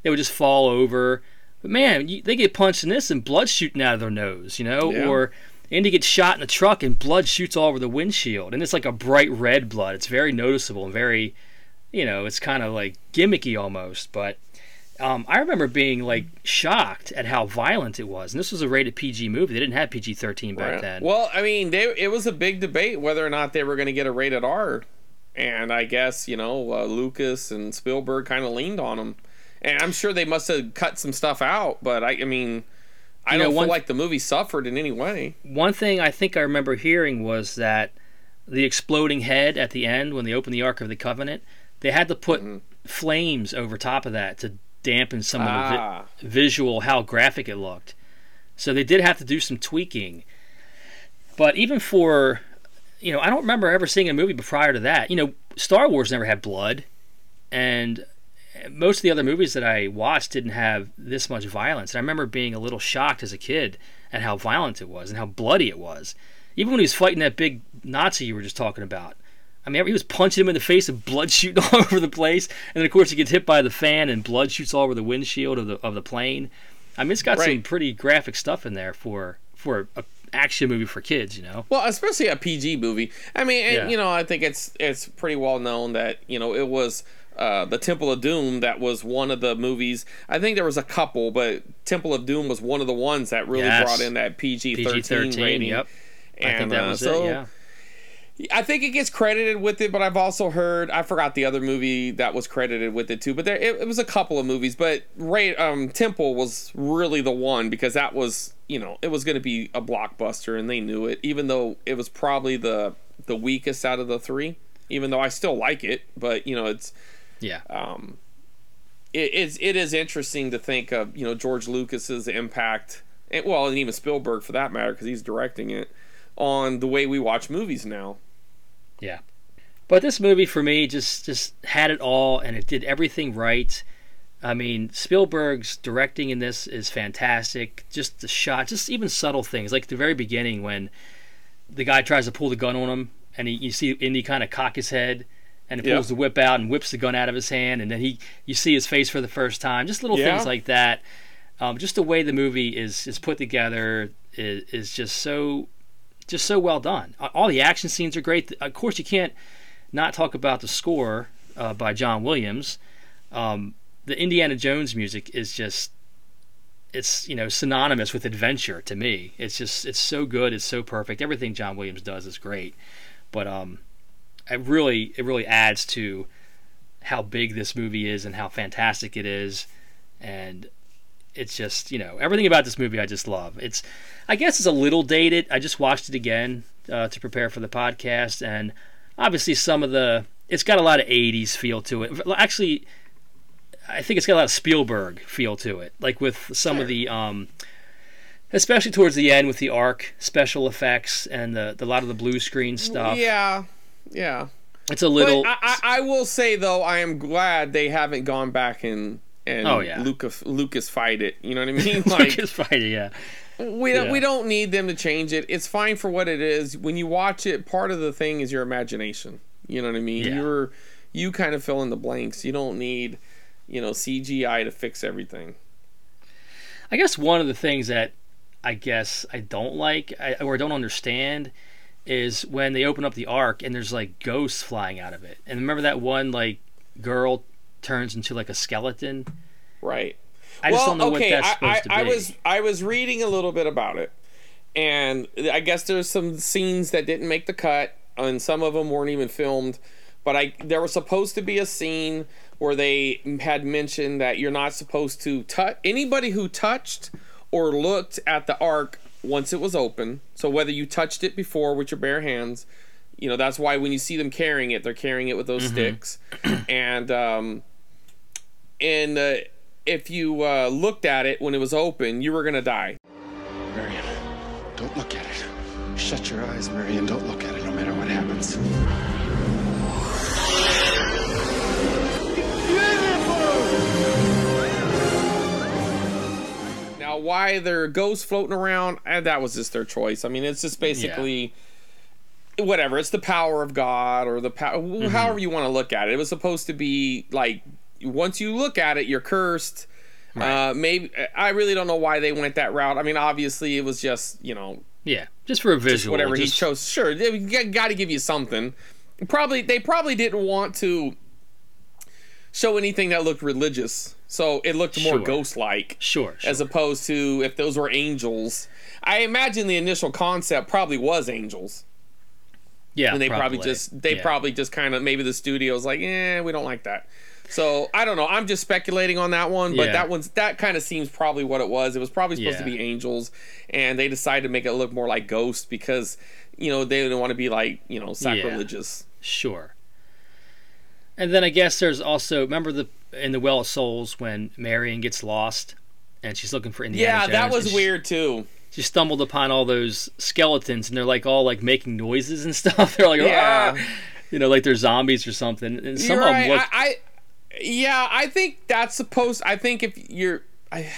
they would just fall over. But man, you, they get punched in this and blood shooting out of their nose, you know, Yeah. or Andy gets shot in a truck and blood shoots all over the windshield, and it's like a bright red blood. It's very noticeable and very, you know, it's kind of like gimmicky almost, but um, I remember being like shocked at how violent it was. And this was a rated PG movie. They didn't have PG 13 back then. Well, I mean, they, it was a big debate whether or not they were going to get a rated R, and I guess you know uh, Lucas and Spielberg kind of leaned on them, and I'm sure they must have cut some stuff out. But I, I mean, I You know, don't one- feel like the movie suffered in any way. One thing I think I remember hearing was that the exploding head at the end, when they opened the Ark of the Covenant, they had to put Mm-hmm. flames over top of that to dampen some of the vi- Ah. visual, how graphic it looked. So they did have to do some tweaking. But even for, you know, I don't remember ever seeing a movie prior to that. You know, Star Wars never had blood, and most of the other movies that I watched didn't have this much violence. And I remember being a little shocked as a kid at how violent it was and how bloody it was. Even when he was fighting that big Nazi you were just talking about. I mean, he was punching him in the face and blood shooting all over the place. And then, of course, he gets hit by the fan and blood shoots all over the windshield of the of the plane. I mean, it's got some pretty graphic stuff in there for for a action movie for kids. You know. Well, especially a PG movie. I mean, and, Yeah. you know, I think it's it's pretty well known that you know it was uh, the Temple of Doom that was one of the movies. I think there was a couple, but Temple of Doom was one of the ones that really Yes. brought in that PG thirteen rating. Yep. I think And, that uh, was so it. Yeah. I think it gets credited with it, but I've also heard I forgot the other movie that was credited with it too. But there, it, it was a couple of movies, but Ray um, Temple was really the one because that was you know it was going to be a blockbuster and they knew it, even though it was probably the the weakest out of the three. Even though I still like it, but you know it's Yeah. um, it, it's it is interesting to think of you know George Lucas's impact, and, well, and even Spielberg for that matter, because he's directing it on the way we watch movies now. Yeah. But this movie for me just just had it all and it did everything right. I mean, Spielberg's directing in this is fantastic. Just the shot, just even subtle things like the very beginning when the guy tries to pull the gun on him and he, you see Indy kind of cock his head and he Yeah. pulls the whip out and whips the gun out of his hand and then he you see his face for the first time. Just little Yeah. things like that. Um, just the way the movie is is put together is, is just so just so well done. All the action scenes are great. Of course, you can't not talk about the score uh, by John Williams. Um, the Indiana Jones music is just it's you know synonymous with adventure to me. It's just it's so good. It's so perfect. Everything John Williams does is great. But um, it really it really adds to how big this movie is and how fantastic it is, and it's just you know everything about this movie I just love. It's I guess it's a little dated. I just watched it again uh, to prepare for the podcast, and obviously some of the it's got a lot of '80s feel to it. Actually, I think it's got a lot of Spielberg feel to it, like with some of the. Um, Especially towards the end with the ark special effects and the, the lot of the blue screen stuff. Yeah, yeah. It's a little. I, I, I will say though, I am glad they haven't gone back and and Oh, yeah. Lucas Lucas fight it. You know what I mean? Like Lucas fighting, yeah. we don't Yeah. we don't need them to change it. It's fine for what it is. When you watch it, part of the thing is your imagination. You know what I mean? Yeah. You're you kind of fill in the blanks. You don't need you know CGI to fix everything. I guess one of the things that I guess I don't like I, or don't understand is when they open up the ark and there's like ghosts flying out of it. And remember that one like girl turns into like a skeleton. Right. I just don't know what that's supposed I, to be. I was I was reading a little bit about it, and I guess there's some scenes that didn't make the cut, and some of them weren't even filmed. But I there was supposed to be a scene where they had mentioned that you're not supposed to touch anybody who touched or looked at the ark once it was open. So whether you touched it before with your bare hands, you know that's why when you see them carrying it, they're carrying it with those Mm-hmm. sticks, and um, and uh, if you uh, looked at it when it was open, you were gonna die. Marion, don't look at it. Shut your eyes, Marion. Don't look at it no matter what happens. Now, why there are ghosts floating around? eh, that was just their choice. I mean, it's just basically whatever. It's the power of God or the power, Mm-hmm. however you want to look at it. It was supposed to be like once you look at it, you're cursed. Uh, maybe I really don't know why they went that route. I mean, obviously, it was just you know yeah, just for a visual. whatever he chose. Sure, they got to give you something. Probably they probably didn't want to show anything that looked religious, so it looked more Sure. ghost-like Sure, sure. as opposed to if those were angels. I imagine the initial concept probably was angels, yeah, and they probably, just they yeah. probably just kind of maybe the studio's like, eh, we don't like that. So I don't know. I'm just speculating on that one, but Yeah. that one's that kind of seems probably what it was. It was probably supposed to be angels, and they decided to make it look more like ghosts because you know they didn't want to be like you know sacrilegious. Sure. And then I guess there's also remember the in the Well of Souls when Marion gets lost and she's looking for Indiana Yeah, Jones. that was she- weird too. She stumbled upon all those skeletons and they're like all like making noises and stuff. They're like, Yeah. "Ah!" you know, like they're zombies or something. And some You're of right. them look. I, I yeah, I think that's supposed. I think if you're, I,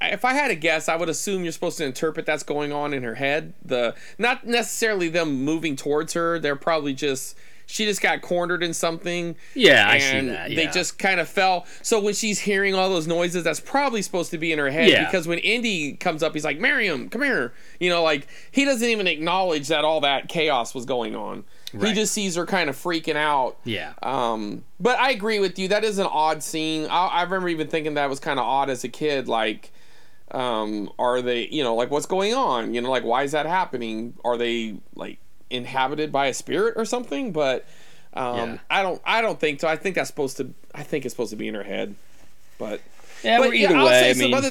if I had a guess, I would assume you're supposed to interpret that's going on in her head. The not necessarily them moving towards her. They're probably just she just got cornered in something. Yeah, I see and that, They just kind of fell. So when she's hearing all those noises, that's probably supposed to be in her head. Yeah. Because when Indy comes up, he's like, "Miriam, come here." You know, like he doesn't even acknowledge that all that chaos was going on. He just sees her kind of freaking out. yeah. Um, but I agree with you. That is an odd scene. I, I remember even thinking that was kind of odd as a kid. Like, um, are they, you know, like what's going on? You know, like why is that happening? Are they like inhabited by a spirit or something? But um, Yeah. I don't, I don't think so. I think that's supposed to. I think it's supposed to be in her head. But yeah, but either I'll way, say I mean, other.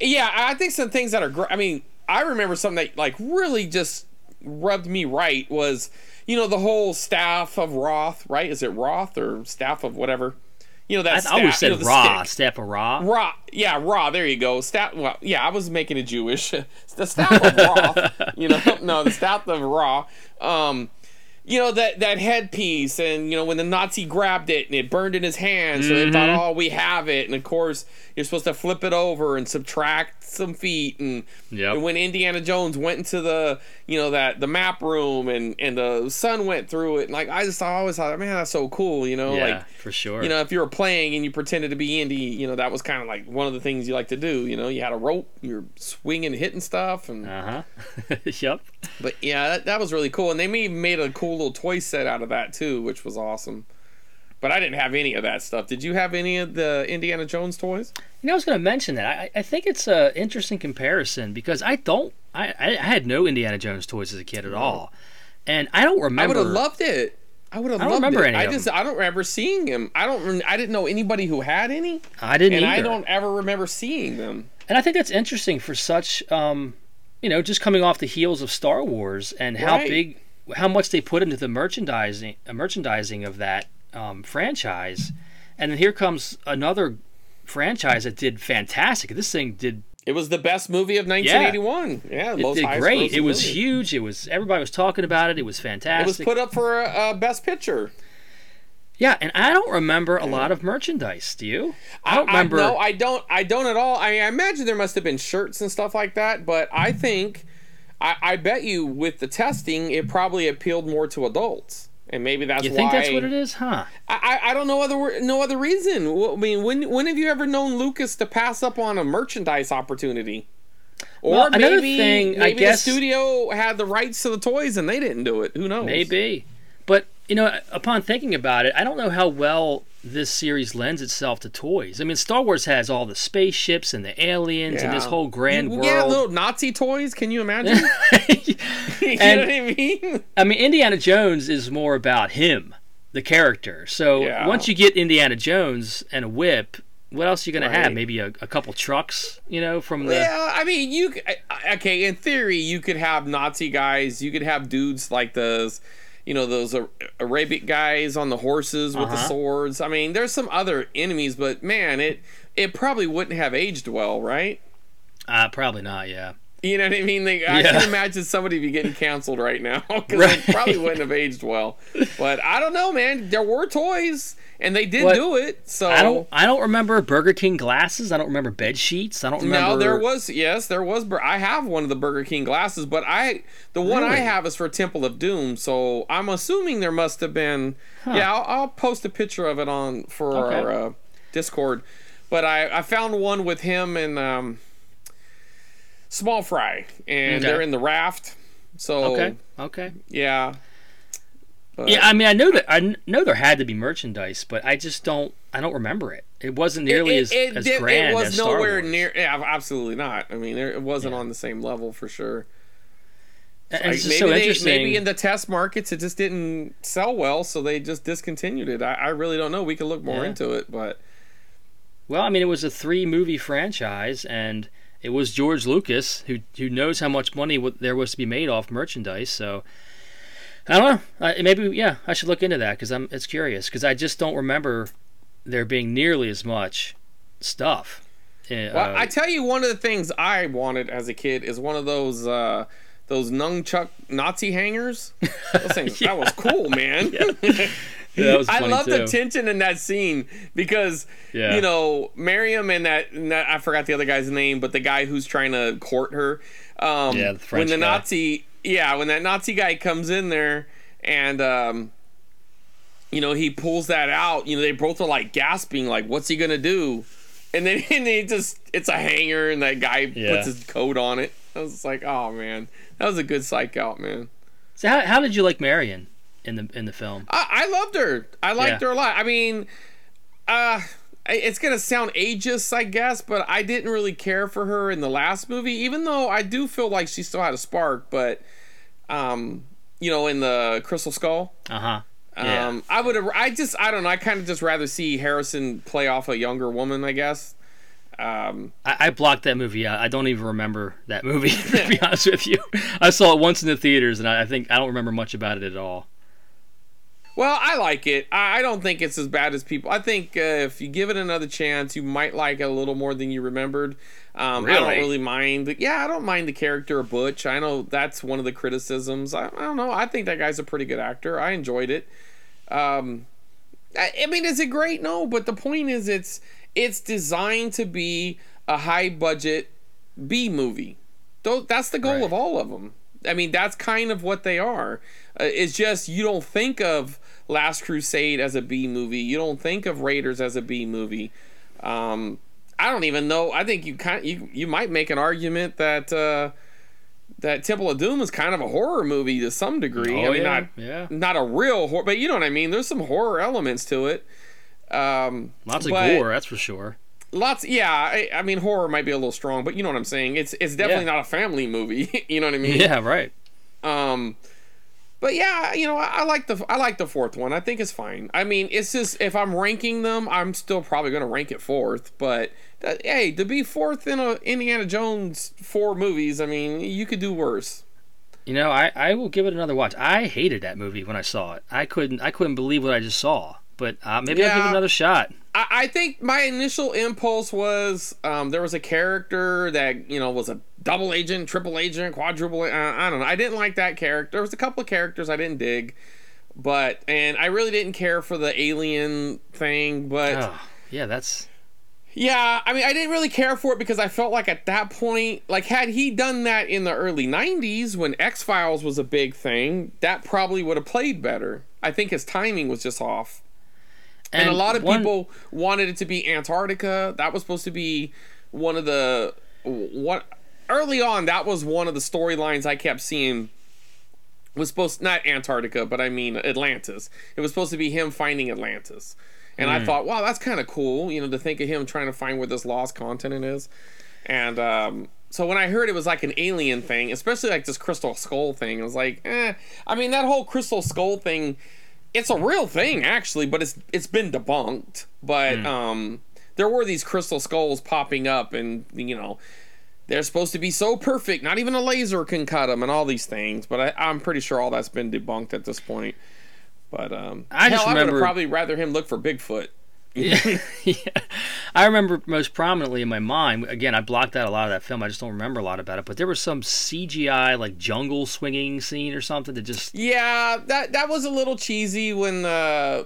Yeah, I think some things that are. Gr- I mean, I remember something that like really just rubbed me right was, you know, the whole staff of Roth. Right? Is it Roth or staff of whatever? You know that. I staff, always said you know, the raw, stick. staff of Ra. Ra, yeah, Ra. There you go. Staff. Well, yeah, I was making it Jewish. the staff of Roth. you know, no, the staff of Ra. Um, you know that that headpiece, and you know when the Nazi grabbed it and it burned in his hand, so they thought, Mm-hmm. oh, we have it. And of course, you're supposed to flip it over and subtract some feet. And, Yep. and when Indiana Jones went into the you know that the map room and and the sun went through it, and like I just I always thought, man, that's so cool. You know, yeah, like for sure. you know, if you were playing and you pretended to be Indy, you know, that was kind of like one of the things you like to do. You know, you had a rope, you're swinging, hitting stuff, and Uh huh. yep. but yeah, that, that was really cool. And they made made a cool little toy set out of that too, which was awesome. But I didn't have any of that stuff. Did you have any of the Indiana Jones toys? You know, I was going to mention that. I, I think it's an interesting comparison because I don't. I, I had no Indiana Jones toys as a kid at all, and I don't remember. I would have loved it. I would have I don't loved remember it. any I of just them. I don't remember seeing him. I don't. I didn't know anybody who had any, I didn't and either. I don't ever remember seeing them. And I think that's interesting for such, um, you know, just coming off the heels of Star Wars and how Right. big, how much they put into the merchandising, uh, merchandising of that um, franchise, and then here comes another franchise that did fantastic. This thing did It was the best movie of 1981. Yeah, it most did great. It was movie. huge. It was everybody was talking about it. It was fantastic. It was put up for a, a best picture. yeah, and I don't remember a lot of merchandise. Do you? I don't remember. no, I don't. I don't at all. I, I imagine there must have been shirts and stuff like that, but I think, I, I bet you with the testing, it probably appealed more to adults, and maybe that's you why. think that's what it is, huh? I, I I don't know other no other reason. I mean, when when have you ever known Lucas to pass up on a merchandise opportunity? Or Well, another maybe, thing, I maybe guess- the studio had the rights to the toys and they didn't do it. Who knows? Maybe. But, you know, upon thinking about it, I don't know how well this series lends itself to toys. I mean, Star Wars has all the spaceships and the aliens and this whole grand You- world. Yeah, little Nazi toys. Can you imagine? you And- know what I mean? I mean, Indiana Jones is more about him, the character. So Yeah. once you get Indiana Jones and a whip, what else are you going to have? Maybe a, a couple trucks, you know, from the. Yeah, I mean, you c- I- I- okay? In theory, you could have Nazi guys. You could have dudes like those, you know, those Arabic guys on the horses with the Uh-huh. swords. I mean, there's some other enemies, but man, it it probably wouldn't have aged well, right? Uh, probably not, yeah. You know what I mean? They, I can imagine somebody be getting canceled right now because Right. it probably wouldn't have aged well. But I don't know, man. There were toys, and they did What- do it. So I don't. I don't remember Burger King glasses. I don't remember bed sheets. I don't remember. No, there was yes, there was. I have one of the Burger King glasses, but I the one I have is for Temple of Doom. So I'm assuming there must have been. Yeah, I'll, I'll post a picture of it on for Okay. our uh, Discord. But I I found one with him and um, Small Fry, and Okay. they're in the raft. So Okay. Okay. yeah. But- Yeah, I mean, I know that I know there had to be merchandise, but I just don't. I don't remember it. It wasn't nearly as, as did- grand It was as nowhere near. Yeah, absolutely not. I mean, there, it wasn't Yeah. on the same level for sure. Like, maybe so they, interesting. maybe in the test markets it just didn't sell well, so they just discontinued it. I, I really don't know. We could look more Yeah. into it, but Well, I mean, it was a three movie franchise, and it was George Lucas who who knows how much money w- there was to be made off merchandise. So I don't know. Uh, maybe yeah, I should look into that because I'm it's curious because I just don't remember there being nearly as much stuff. Uh, well, I tell you, one of the things I wanted as a kid is one of those uh, those nunchuck Nazi hangers. Those things, That was cool, man. was I funny love the tension in that scene because Yeah. you know Miriam and that, and that I forgot the other guy's name, but the guy who's trying to court her. Um, Yeah, the when the guy. Nazi, yeah, when that Nazi guy comes in there and um, you know he pulls that out, you know they both are like gasping, like what's he gonna do? And then and he just it's a hanger, and that guy Yeah. puts his coat on it. I was like, oh man, that was a good psych out, man. so how, how did you like Marion in the in the film? I, I loved her. I liked Yeah. her a lot. I mean, uh, it's gonna sound ageist, I guess, but I didn't really care for her in the last movie, even though I do feel like she still had a spark. But, um, you know, in the Crystal Skull, Uh huh. Yeah. um, I would. I just, I don't know. I kind of just rather see Harrison play off a younger woman, I guess. Um, I, I blocked that movie out. I don't even remember that movie. To be honest with you, I saw it once in the theaters, and I, I think I don't remember much about it at all. Well, I like it. I I don't think it's as bad as people. I think uh, if you give it another chance, you might like it a little more than you remembered. Um, I don't really mind. The, yeah, I don't mind the character of Butch. I know that's one of the criticisms. I, I don't know. I think that guy's a pretty good actor. I enjoyed it. Um, I, I mean, is it great? No, but the point is, it's it's designed to be a high budget B movie. That's the goal Right. of all of them. I mean, that's kind of what they are. Uh, it's just you don't think of Last Crusade as a B movie. You don't think of Raiders as a B movie. Um, I don't even know. I think you kind you you might make an argument that uh, that Temple of Doom is kind of a horror movie to some degree. I Oh, mean, yeah, not yeah. not a real horror, but you know what I mean. There's some horror elements to it. Um, Lots of gore, that's for sure. Lots, yeah. I, I mean, horror might be a little strong, but you know what I'm saying. It's it's definitely Yeah. not a family movie. you know what I mean? Yeah, right. Um, but yeah, you know, I, I like the I like the fourth one. I think it's fine. I mean, it's just if I'm ranking them, I'm still probably gonna rank it fourth. But that, hey, to be fourth in a Indiana Jones four movies, I mean, you could do worse. You know, I, I will give it another watch. I hated that movie when I saw it. I couldn't I couldn't believe what I just saw. But uh, maybe I'll give it another shot. I, I think my initial impulse was um, there was a character that you know was a double agent, triple agent, quadruple. Uh, I don't know. I didn't like that character. There was a couple of characters I didn't dig, but and I really didn't care for the alien thing. But Oh, yeah, that's yeah, I mean, I didn't really care for it because I felt like at that point, like had he done that in the early '90s when X Files was a big thing, that probably would have played better. I think his timing was just off and, a lot of one- people wanted it to be Antarctica. That was supposed to be one of the what early on. That was one of the storylines I kept seeing. Was supposed not Antarctica, but I mean Atlantis. It was supposed to be him finding Atlantis, And I thought, wow, that's kind of cool, you know, to think of him trying to find where this lost continent is. And um, so when I heard it was like an alien thing, especially like this crystal skull thing, I was like, eh. I mean, that whole crystal skull thing, it's a real thing actually, but it's it's been debunked. But um, there were these crystal skulls popping up, and you know, they're supposed to be so perfect, not even a laser can cut them, and all these things. But I, I'm pretty sure all that's been debunked at this point. But um, I just hell, I would have probably rather him look for Bigfoot. yeah. I remember most prominently in my mind. Again, I blocked out a lot of that film. I just don't remember a lot about it. But there was some CGI like jungle swinging scene or something that just Yeah, that that was a little cheesy when uh,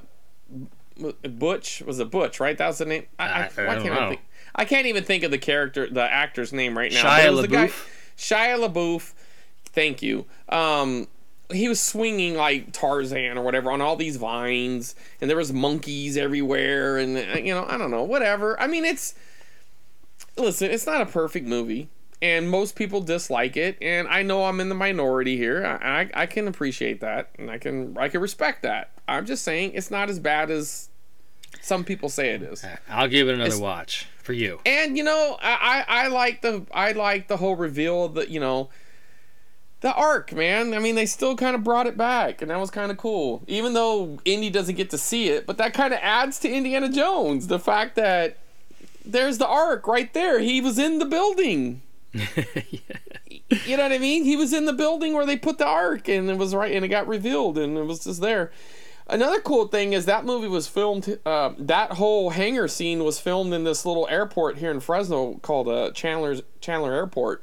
Butch was it Butch, right? That was the name. I, I, I- can't know. think, I can't even think of the character, the actor's name right now. Shia but it was the guy- LaBeouf? Shia LaBeouf. Thank you. Um, he was swinging like Tarzan or whatever on all these vines, and there was monkeys everywhere, and uh, you know, I don't know, whatever. I mean, it's listen, it's not a perfect movie, and most people dislike it, and I know I'm in the minority here. I, I, I can appreciate that, and I can I can respect that. I'm just saying it's not as bad as some people say it is. I'll give it another It's- watch for you. And you know, I, I, I like the I like the whole reveal that you know the ark, man. I mean, they still kind of brought it back, and that was kind of cool. Even though Indy doesn't get to see it, but that kind of adds to Indiana Jones. The fact that there's the ark right there. He was in the building. yeah. You know what I mean? He was in the building where they put the ark, and it was right, and it got revealed, and it was just there. Another cool thing is that movie was filmed. Uh, that whole hangar scene was filmed in this little airport here in Fresno called uh, Chandler's Chandler Airport.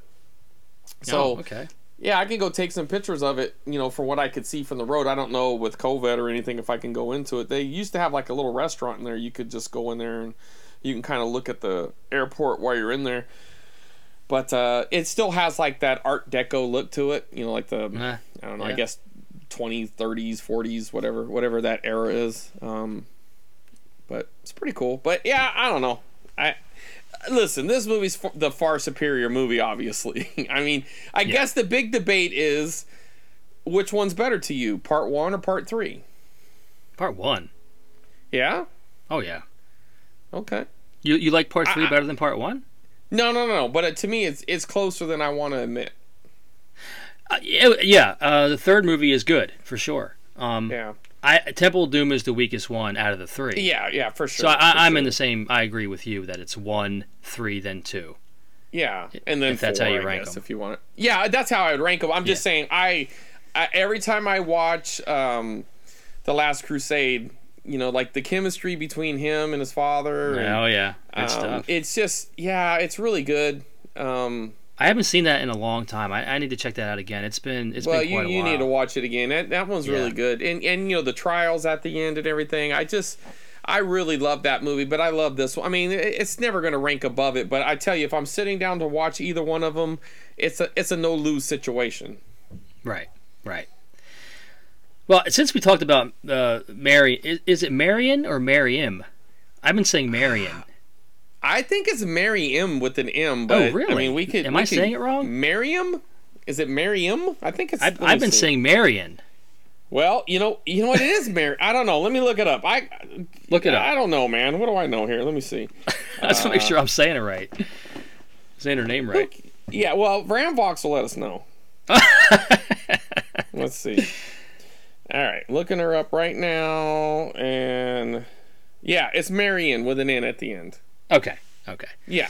So oh, okay. Yeah, I can go take some pictures of it. You know, from what I could see from the road. I don't know with COVID or anything if I can go into it. They used to have like a little restaurant in there. You could just go in there and you can kind of look at the airport while you're in there. But uh, it still has like that Art Deco look to it. You know, like the Uh, I don't know. I guess 20s, 30s, 40s, whatever, whatever that era is. Um, but it's pretty cool. But yeah, I don't know. I listen. This movie's the far superior movie. Obviously, I mean, I guess the big debate is which one's better to you, part one or part three? Part one. Yeah. Oh yeah. Okay. You you like part three I- better than part one? No, no, no. But it, to me, it's it's closer than I want to admit. Uh, yeah, yeah. Uh, the third movie is good for sure. Um, Yeah. I Temple Doom is the weakest one out of the three. Yeah. Yeah. For sure. So I, I'm sure. in the same. I agree with you that it's one, three, then two. Yeah, and then If that's four, how you rank them. if you want it. Yeah, that's how I would rank them. I'm just Yeah. saying, I, I every time I watch um, the Last Crusade, you know, like the chemistry between him and his father. and, oh yeah, good um, stuff. It's just, yeah, it's really good. Um, I haven't seen that in a long time. I, I need to check that out again. It's been it's well, been you you need to watch it again. That that one's really good, and and you know the trials at the end and everything. I just. I really love that movie, but I love this one. I mean, it- it's never going to rank above it, but I tell you, if I'm sitting down to watch either one of them, it's a it's a no lose situation. Right, right. Well, since we talked about uh, Mary, is, is it Marion or Mariam? I've been saying Marion. I think it's Mary M with an M, oh, but I Oh, really? mean, we could. Am we I could- saying it wrong? Miriam? Is it Miriam? I think it's. I've, I've been see. saying Marion. Well, you know, you know what it is, Mary. I don't know. Let me look it up. I Look it up. I don't know, man. What do I know here? Let me see. I just want to make uh, sure I'm saying it right. Saying her name right. Yeah, well, Ram Ramvox will let us know. Let's see. All right, looking her up right now, and yeah, it's Marion with an N at the end. Okay, okay, Yeah.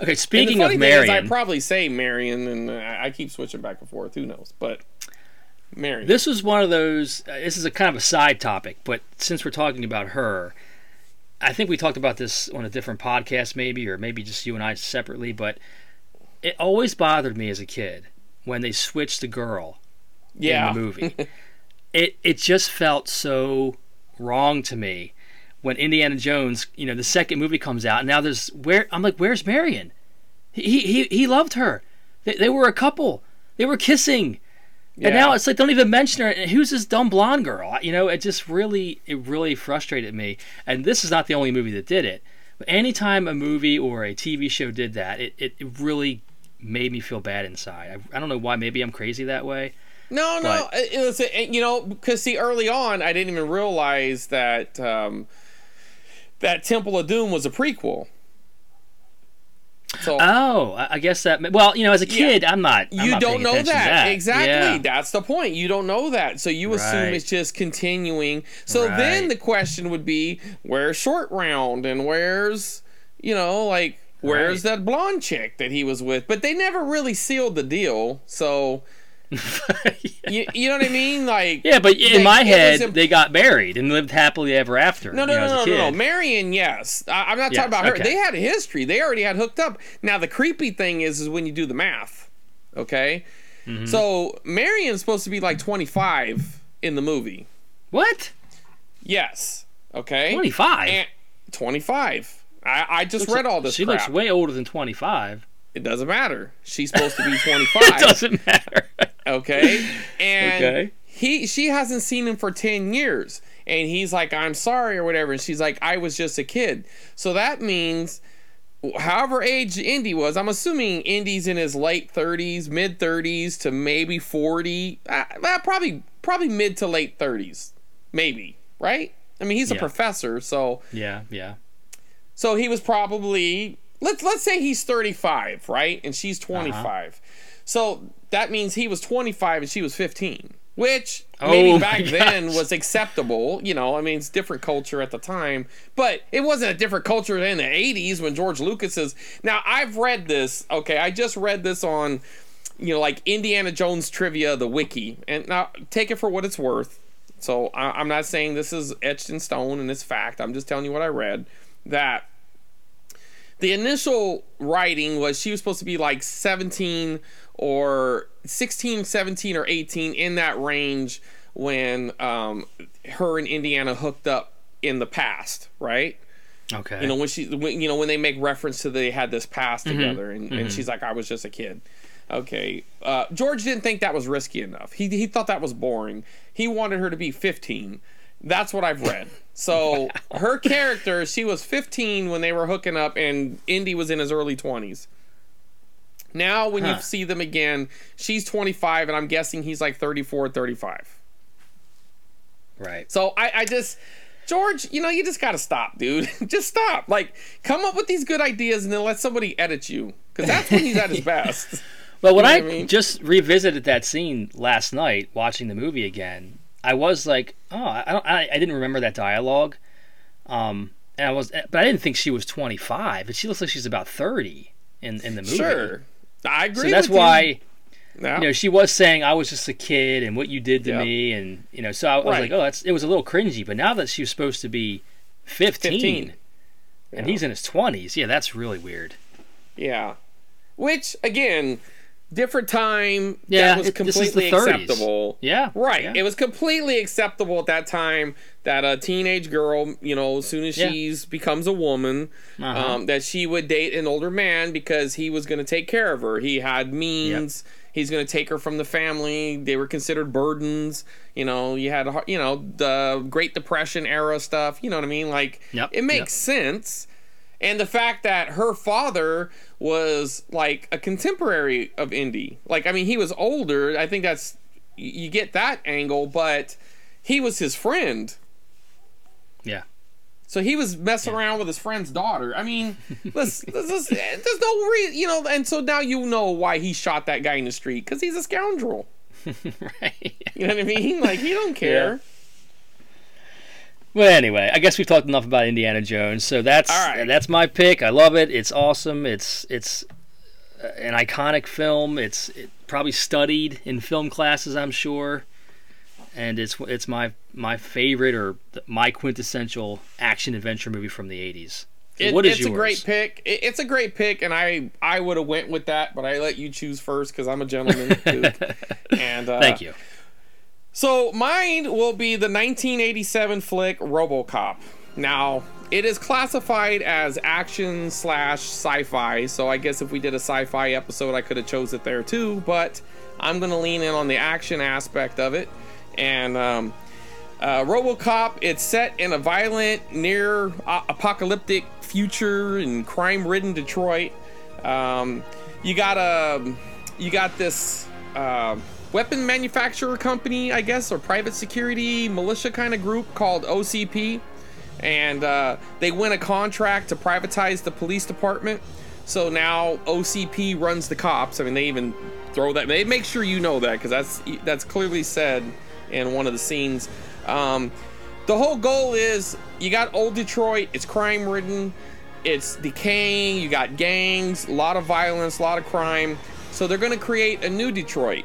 okay. Speaking of is, I probably say Marion, and I keep switching back and forth. Who knows? But Marion. this was one of those. Uh, this is a kind of a side topic, but since we're talking about her, I think we talked about this on a different podcast, maybe, or maybe just you and I separately. But it always bothered me as a kid when they switched the girl yeah. in the movie. it it just felt so wrong to me when Indiana Jones, you know, the second movie comes out. And now there's where I'm like, where's Marion? He he he loved her. They, they were a couple. They were kissing. And now it's like don't even mention her. And Who's this dumb blonde girl? You know, it just really it really frustrated me. And this is not the only movie that did it. But anytime a movie or a TV show did that, it, it, it really made me feel bad inside. I, I don't know why. Maybe I'm crazy that way. No, no. But- It was, you know, because see, early on, I didn't even realize that um, that Temple of Doom was a prequel. So Oh, I guess that. Well, you know, as a kid, I'm not. I'm you not don't know that. that. exactly. Yeah. That's the point. You don't know that, so you assume Right. it's just continuing. So then the question would be, where's Short Round and where's you know like where's Right. that blonde chick that he was with? But they never really sealed the deal. So you, you know what I mean? Like Yeah, but in they- my head, imp- they got married and lived happily ever after. No, no, you know, no, no, no, no. Marion, yes. I, I'm not Yes, talking about her. okay. They had a history. They already had hooked up. Now the creepy thing is, is when you do the math. Okay, Mm-hmm. so Marion's supposed to be like 25 in the movie. What? Yes. Okay. 25? And 25. I, I just read all this She crap. looks way older than 25. it doesn't matter. She's supposed to be 25. It doesn't matter. Okay and Okay. he she hasn't seen him for 10 years and he's like i'm sorry or whatever and she's like i was just a kid so that means however age indy was i'm assuming indy's in his late 30s mid 30s to maybe 40 uh, well, probably probably mid to late 30s maybe right i mean he's a professor so yeah, yeah. so he was probably let's let's say he's 35, right? And she's 25. So that means he was 25 and she was 15, which Oh maybe back then was acceptable. You know, I mean, it's different culture at the time, but it wasn't a different culture in the 80s when George Lucas is. Now I've read this. Okay, I just read this on, you know, like Indiana Jones trivia, the wiki, and now take it for what it's worth. So I, I'm not saying this is etched in stone and it's fact. I'm just telling you what I read. That the initial writing was she was supposed to be like 17 or 16 17 or 18 in that range when um, her and indiana hooked up in the past right? Okay. you know when she when, you know when they make reference to they had this past Mm-hmm. together and, and she's like i was just a kid. Okay. Uh, george didn't think that was risky enough. He, he thought that was boring. He wanted her to be 15 that's what i've read. So her character she was 15 when they were hooking up and indy was in his early 20s now when Huh. you see them again she's 25 and i'm guessing he's like 34 35 right. so I, I just, George, you know, you just gotta stop, dude. just stop. Like, come up with these good ideas and then let somebody edit you, because that's when he's at his best. Well, when know I, I mean? just revisited that scene last night, watching the movie again, I was like, oh, I don't, I, I didn't remember that dialogue. Um, and I was, but I didn't think she was 25, and she looks like she's about 30 in in the movie. Sure, I agree. So that's why Yeah. you know she was saying I was just a kid and what you did to Yeah. me, and you know, so I, I was Right. like, oh, that's it was a little cringy. But now that she was supposed to be 15, 15. and he's in his 20s, yeah, that's really weird. yeah. Which again, different time. Yeah, that was it- this is completely the 30s. acceptable. Yeah, Right. yeah. It was completely acceptable at that time that a teenage girl, you know, as soon as Yeah. she's becomes a woman, Uh-huh. um, that she would date an older man because he was going to take care of her. He had means. He's going to take her from the family. They were considered burdens. You know, you had, you know, the Great Depression era stuff. You know what I mean? Like, Yep, it makes sense. And the fact that her father was like a contemporary of Indy. Like, I mean, he was older. I think that's, you get that angle, but he was his friend. Yeah. So he was messing around with his friend's daughter. I mean, let's, let's, let's- there's no reason, you know, and so now you know why he shot that guy in the street because he's a scoundrel. right. You know what I mean? Like, he don't care. Well, anyway, I guess we've talked enough about Indiana Jones, so that's right. that's my pick. I love it. It's awesome. It's it's uh, an iconic film. It's it, probably studied in film classes, I'm sure, and it's it's my my favorite or my quintessential action adventure movie from the '80s. So It- what is it's yours? a great pick. It- it's a great pick, and I I would have went with that, but I let you choose first because I'm a gentleman. Duke. and uh, Thank you. So mine will be the 1987 flick RoboCop. Now it is classified as action slash sci-fi, so I guess if we did a sci-fi episode, I could have chose it there too. But I'm gonna lean in on the action aspect of it, and um, uh, RoboCop. It's set in a violent, near uh, apocalyptic future in crime-ridden Detroit. Um, you got a, you got this uh, weapon manufacturer company, I guess, or private security militia kind of group called OCP. and uh, they win a contract to privatize the police department. So now OCP runs the cops. I mean, they even throw that. They make sure you know that because that's that's clearly said in one of the scenes. Um, the whole goal is you got old Detroit. It's crime ridden. It's decaying. You got gangs, a lot of violence, a lot of crime. So they're going to create a new Detroit,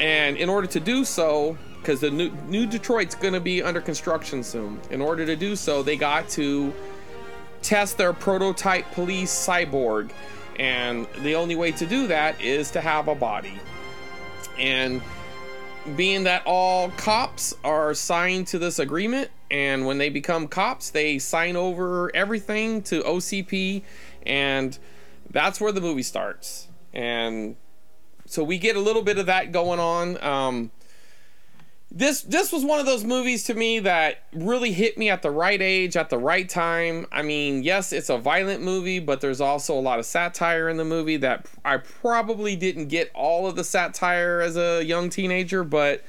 and in order to do so, because the new, new Detroit's going to be under construction soon. In order to do so, they got to test their prototype police cyborg. And the only way to do that is to have a body. And being that all cops are signed to this agreement, and when they become cops, they sign over everything to OCP, and that's where the movie starts. And so we get a little bit of that going on. Um, this this was one of those movies to me that really hit me at the right age at the right time i mean yes it's a violent movie but there's also a lot of satire in the movie that i probably didn't get all of the satire as a young teenager but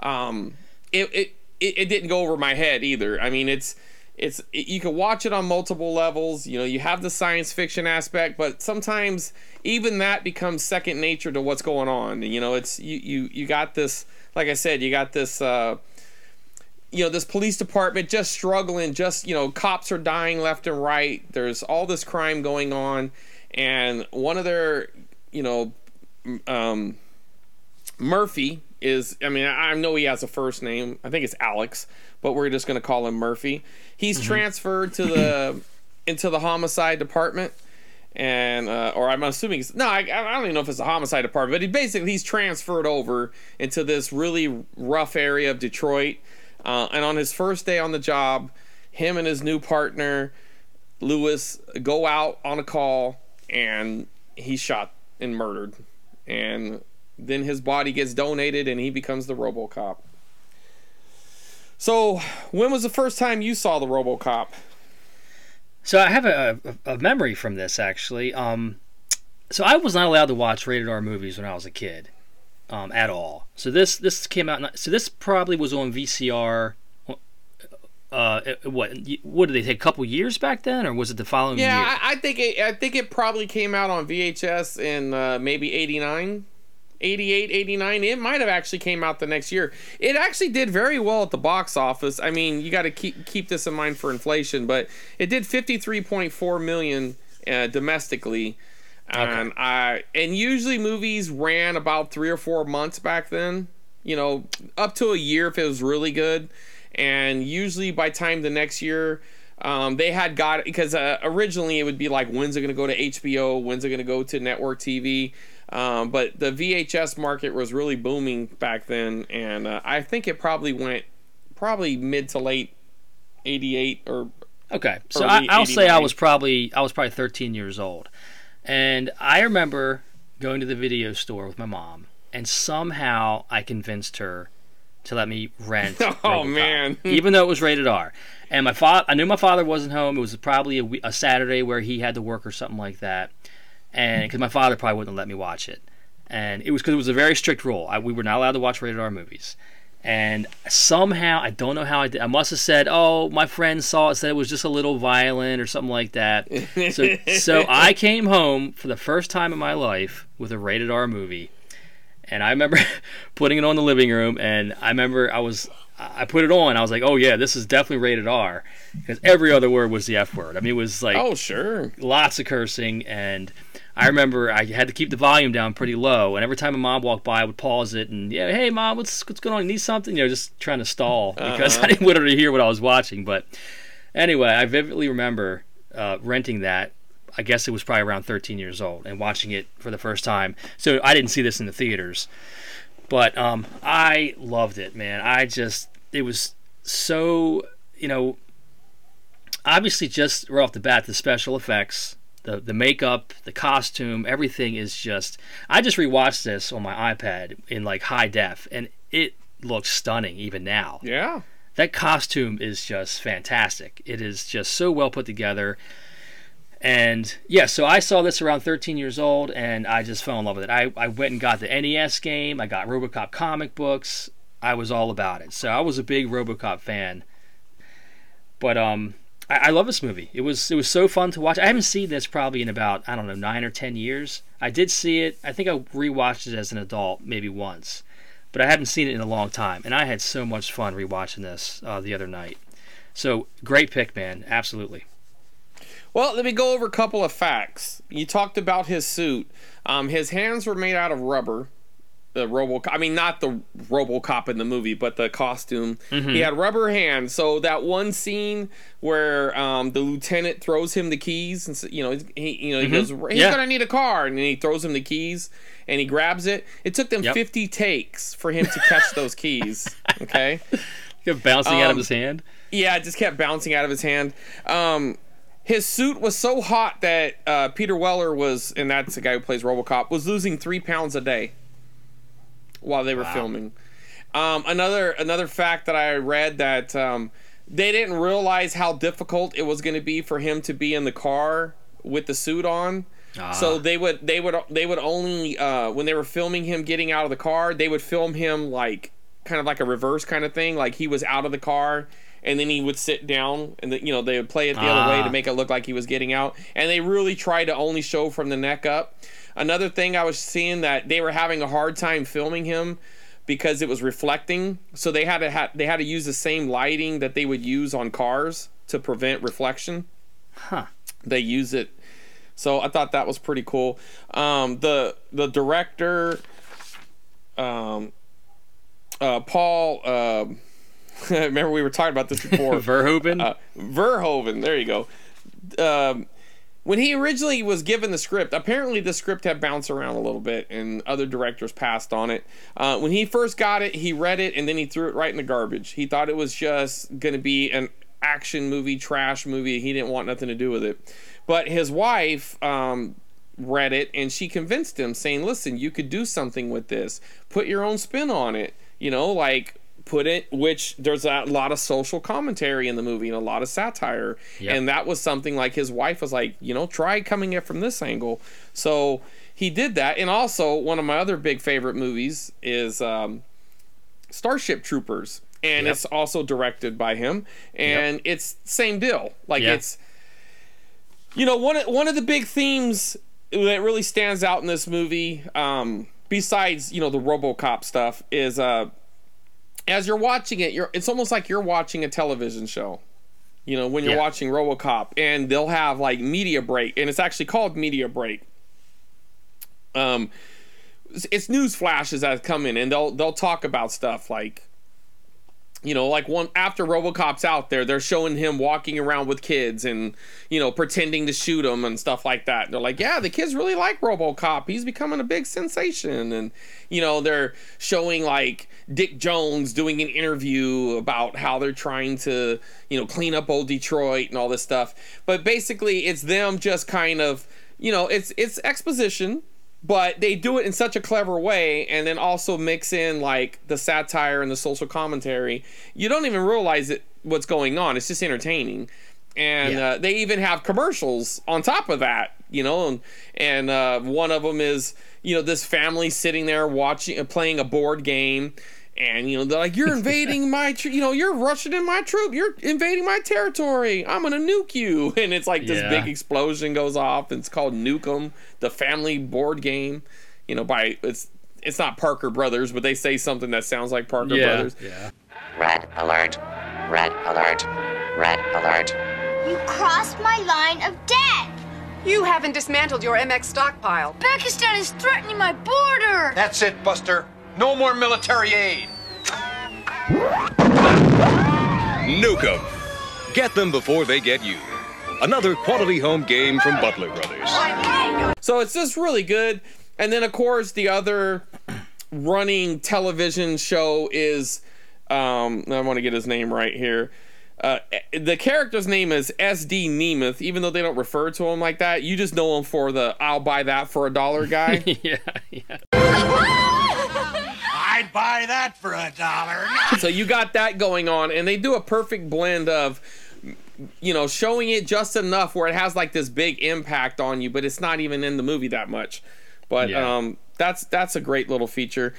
um it it it, it didn't go over my head either i mean it's it's it, you can watch it on multiple levels you know you have the science fiction aspect but sometimes even that becomes second nature to what's going on you know it's you you you got this like I said, you got this, uh, you know, this police department just struggling. Just you know, cops are dying left and right. There's all this crime going on, and one of their, you know, um, Murphy is. I mean, I know he has a first name. I think it's Alex, but we're just going to call him Murphy. He's mm-hmm. transferred to the into the homicide department and uh, or I'm assuming no, I, I don't even know if it's a homicide department, but he basically he's transferred over into this really rough area of Detroit. Uh, and on his first day on the job, him and his new partner Lewis go out on a call, and he's shot and murdered, and then his body gets donated, and he becomes the RoboCop. So, when was the first time you saw the RoboCop? So I have a, a, a memory from this actually. Um, so I was not allowed to watch rated R movies when I was a kid, um, at all. So this this came out. So this probably was on VCR. Uh, what what did they take? A couple years back then, or was it the following yeah, year? Yeah, I, I, think it, I think it probably came out on VHS in uh, maybe '89. 88 89 it might have actually came out the next year. It actually did very well at the box office. I mean you got to keep keep this in mind for inflation but it did 53.4 million uh, domestically. Okay. and i and usually movies ran about three or four months back then you know up to a year if it was really good. And usually by time the next year um, they had got because uh, originally it would be like when's it going to go to hbo when's it going to go to network tv um, but the VHS market was really booming back then, and uh, I think it probably went probably mid to late '88 or okay. So I, will say I was probably I was probably 13 years old, and I remember going to the video store with my mom, and somehow I convinced her to let me rent. oh man! even though it was rated R, and my father, I knew my father wasn't home. It was probably a, a Saturday where he had to work or something like that and because my father probably wouldn't let me watch it, and it was because it was a very strict rule. I, we were not allowed to watch rated R movies, and somehow I don't know how I did. I must have said, "Oh, my friend saw it, said it was just a little violent or something like that." so, so I came home for the first time in my life with a rated R movie, and I remember putting it on the living room, and I remember I was I put it on. I was like, "Oh yeah, this is definitely rated R," because every other word was the F word. I mean, it was like, "Oh sure," lots of cursing, and I remember I had to keep the volume down pretty low, and every time my mom walked by, I would pause it and yeah, hey mom, what's what's going on? You need something? You know, just trying to stall because uh-huh. I didn't want her to hear what I was watching. But anyway, I vividly remember uh, renting that. I guess it was probably around 13 years old and watching it for the first time. So I didn't see this in the theaters, but um, I loved it, man. I just it was so you know obviously just right off the bat the special effects the the makeup, the costume, everything is just. I just rewatched this on my iPad in like high def, and it looks stunning even now. Yeah, that costume is just fantastic. It is just so well put together. And yeah, so I saw this around 13 years old, and I just fell in love with it. I, I went and got the NES game. I got RoboCop comic books. I was all about it. So I was a big RoboCop fan But um, I, I love this movie. It was it was so fun to watch. I haven't seen this probably in about I don't know nine or ten years. I did see it. I think I rewatched it as an adult maybe once, but I hadn't seen it in a long time. And I had so much fun rewatching this uh, the other night. So great pick, man. Absolutely. Well, let me go over a couple of facts. You talked about his suit. Um, his hands were made out of rubber. The RoboCop. I mean, not the RoboCop in the movie, but the costume. He had rubber hands. So that one scene where um, the lieutenant throws him the keys, and you know, he, you know, he goes, "He's Yeah. gonna need a car," and then he throws him the keys, and he grabs it. It took them Yep. 50 takes for him to catch those keys. Okay. Kept bouncing out of Um, his hand. Yeah, it just kept bouncing out of his hand. Um, his suit was so hot that uh, Peter Weller was, and that's the guy who plays RoboCop, was losing three pounds a day while they were filming. Um, another another fact that I read that um, they didn't realize how difficult it was going to be for him to be in the car with the suit on. So they would they would they would only uh, when they were filming him getting out of the car, they would film him like kind of like a reverse kind of thing, like he was out of the car and then he would sit down and the, you know they would play it the other way Ah. to make it look like he was getting out and they really tried to only show from the neck up. Another thing I was seeing that they were having a hard time filming him because it was reflecting, so they had to ha- they had to use the same lighting that they would use on cars to prevent reflection Huh. they use it. So I thought that was pretty cool. Um, the the director, um, uh, Paul. um remember we were talking about this before. Verhoeven. uh, Verhoeven. There you go. Um, when he originally was given the script, apparently the script had bounced around a little bit, and other directors passed on it. Uh, when he first got it, he read it and then he threw it right in the garbage. He thought it was just going to be an action movie, trash movie. He didn't want nothing to do with it. But his wife um, read it and she convinced him, saying, "Listen, you could do something with this. Put your own spin on it. You know, like." Put it which there's a lot of social commentary in the movie and a lot of satire. Yep. and that was something like his wife was like you know try coming it from this angle. So he did that. And also one of my other big favorite movies is um, starship troopers. And Yep. it's also directed by him. And it's same deal. Like it's you know one of, one of the big themes that really stands out in this movie um, besides you know the robocop stuff is uh as you're watching it you're it's almost like you're watching a television show you know when you're Yeah. watching robocop and they'll have like media break and it's actually called media break um it's- it's news flashes that come in and they'll they'll talk about stuff like you know like one after robocop's out there they're showing him walking around with kids and you know pretending to shoot them and stuff like that. And they're like yeah the kids really like robocop. He's becoming a big sensation. And you know they're showing like dick jones doing an interview about how they're trying to you know clean up old detroit and all this stuff. But basically it's them just kind of you know it's it's exposition but they do it in such a clever way and then also mix in like the satire and the social commentary. You don't even realize it what's going on. It's just entertaining. And Yeah. uh, they even have commercials on top of that you know and, and uh, one of them is you know this family sitting there watching uh, playing a board game and you know they're like you're invading my tr- you know you're rushing in my troop you're invading my territory i'm gonna nuke you and it's like this Yeah. big explosion goes off and it's called nukem the family board game you know by it's it's not parker brothers but they say something that sounds like parker yeah. brothers Yeah. Red alert. Red alert. Red alert. You crossed my line of death. You haven't dismantled your MX stockpile. Pakistan is threatening my border. That's it, Buster. No more military aid. Nuke 'em. Get them before they get you. Another quality home game from Butler Brothers. So it's just really good. And then of course the other running television show is um I want to get his name right here. Uh, the character's name is SD Nemeth, even though they don't refer to him like that. You just know him for the "I'll buy that for a dollar" guy. yeah. Yeah. I'd buy that for a dollar. so you got that going on, and they do a perfect blend of, you know, showing it just enough where it has like this big impact on you, but it's not even in the movie that much. But Yeah. um, that's that's a great little feature.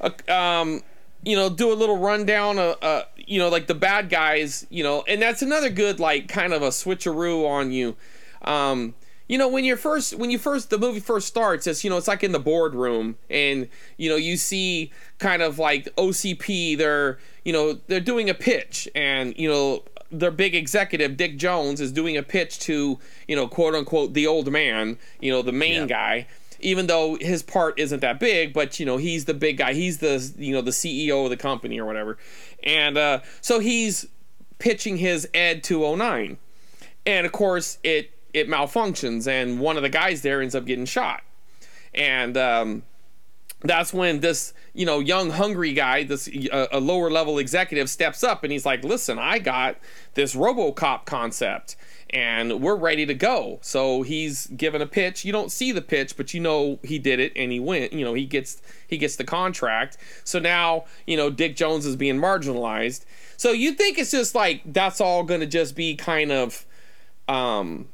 Uh, um, you know, do a little rundown of, uh, you know, like the bad guys, you know, and that's another good, like, kind of a switcheroo on you. Um, you know, when you're first, when you first, the movie first starts, it's, you know, it's like in the boardroom and, you know, you see kind of like OCP, they're, you know, they're doing a pitch and, you know, their big executive, Dick Jones, is doing a pitch to, you know, quote unquote, the old man, you know, the main Yeah. guy even though his part isn't that big, but you know he's the big guy. He's the you know the CEO of the company or whatever, and uh, so he's pitching his Ed 209, and of course it it malfunctions, and one of the guys there ends up getting shot, and um, that's when this you know young hungry guy this uh, a lower level executive steps up and he's like listen i got this robocop concept and we're ready to go. So he's given a pitch. You don't see the pitch but you know he did it and he went you know he gets he gets the contract. So now you know dick jones is being marginalized. So you think it's just like that's all gonna just be kind of um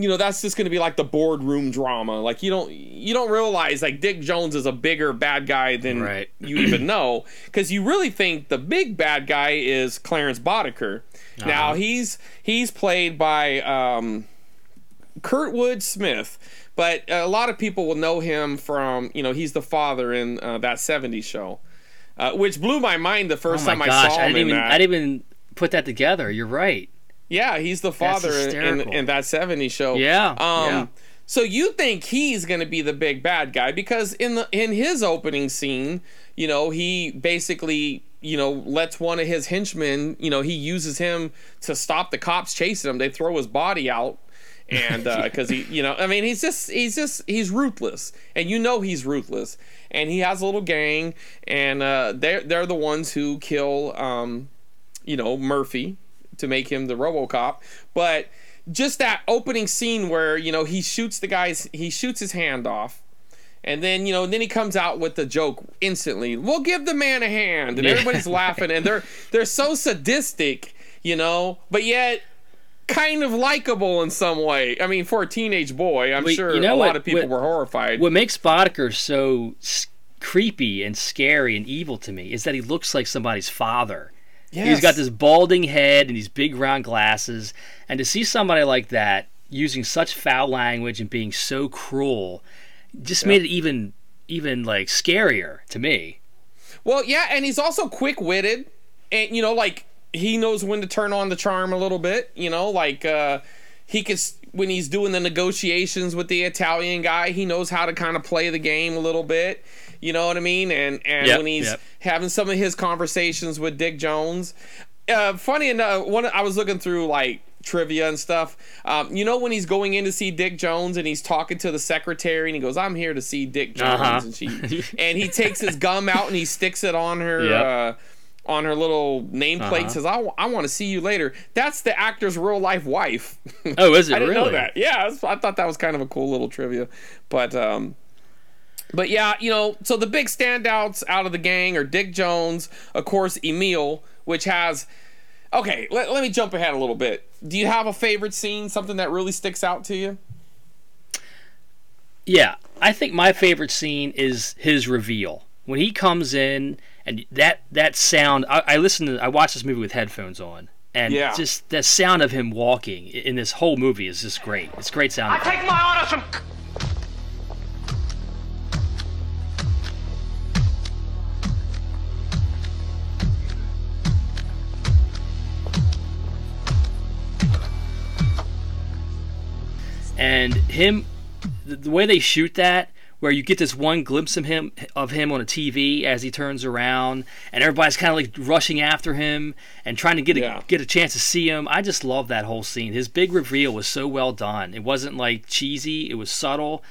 you know that's just going to be like the boardroom drama like you don't you don't realize like dick jones is a bigger bad guy than Right. you even know because you really think the big bad guy is clarence boddicker now Uh-huh. he's he's played by um kurtwood smith but a lot of people will know him from you know he's the father in uh, that 70s show uh, which blew my mind the first oh time gosh, i saw I him didn't in even I didn't even put that together. You're right. Yeah, he's the father in, in, that 70s show. Yeah, Um yeah. so you think he's going to be the big bad guy because in the in his opening scene, you know, he basically, you know, lets one of his henchmen, you know, he uses him to stop the cops chasing him. They throw his body out and because he you know i mean he's just he's just he's ruthless and you know he's ruthless and he has a little gang and uh they're they're the ones who kill um you know Murphy to make him the RoboCop, but just that opening scene where you know he shoots the guy's he shoots his hand off. And then you know, then he comes out with the joke instantly. We'll give the man a hand, and Yeah. everybody's laughing, and they're they're so sadistic, you know, but yet kind of likable in some way. I mean, for a teenage boy, I'm sure you know a what- lot of people what- were horrified. What makes Boddicker so creepy and scary and evil to me is that he looks like somebody's father. He's got this balding head and these big round glasses, and to see somebody like that using such foul language and being so cruel just made it even even like scarier to me. Well, yeah, and he's also quick witted, and you know, like he knows when to turn on the charm a little bit. You know, like uh, he could when he's doing the negotiations with the Italian guy, he knows how to kind of play the game a little bit. You know what I mean? And and Yep, when he's yep. having some of his conversations with Dick Jones, uh, funny enough, one I was looking through like trivia and stuff. Um, you know when he's going in to see Dick Jones and he's talking to the secretary and he goes, "I'm here to see Dick Jones," Uh-huh. and she and he takes his gum out and he sticks it on her. Yep. Uh, on her little nameplate Uh-huh. says, I, want to see you later. That's the actor's real life wife. Oh, is it I didn't know that. Yeah, I was- I thought that was kind of a cool little trivia. But um, but yeah, you know, so the big standouts out of the gang are Dick Jones, of course, Emil, which has. Okay, let, let me jump ahead a little bit. Do you have a favorite scene, something that really sticks out to you? Yeah, I think my favorite scene is his reveal when he comes in and that that sound. I, I listened to, I watched this movie with headphones on, and Yeah. just the sound of him walking in this whole movie is just great. It's great sound. I effect. take my orders from. And him the, the way they shoot that where you get this one glimpse of him of him on a TV as he turns around and everybody's kind of like rushing after him and trying to get a, Yeah. get a chance to see him. I just love that whole scene. His big reveal was so well done. It wasn't like cheesy, it was subtle.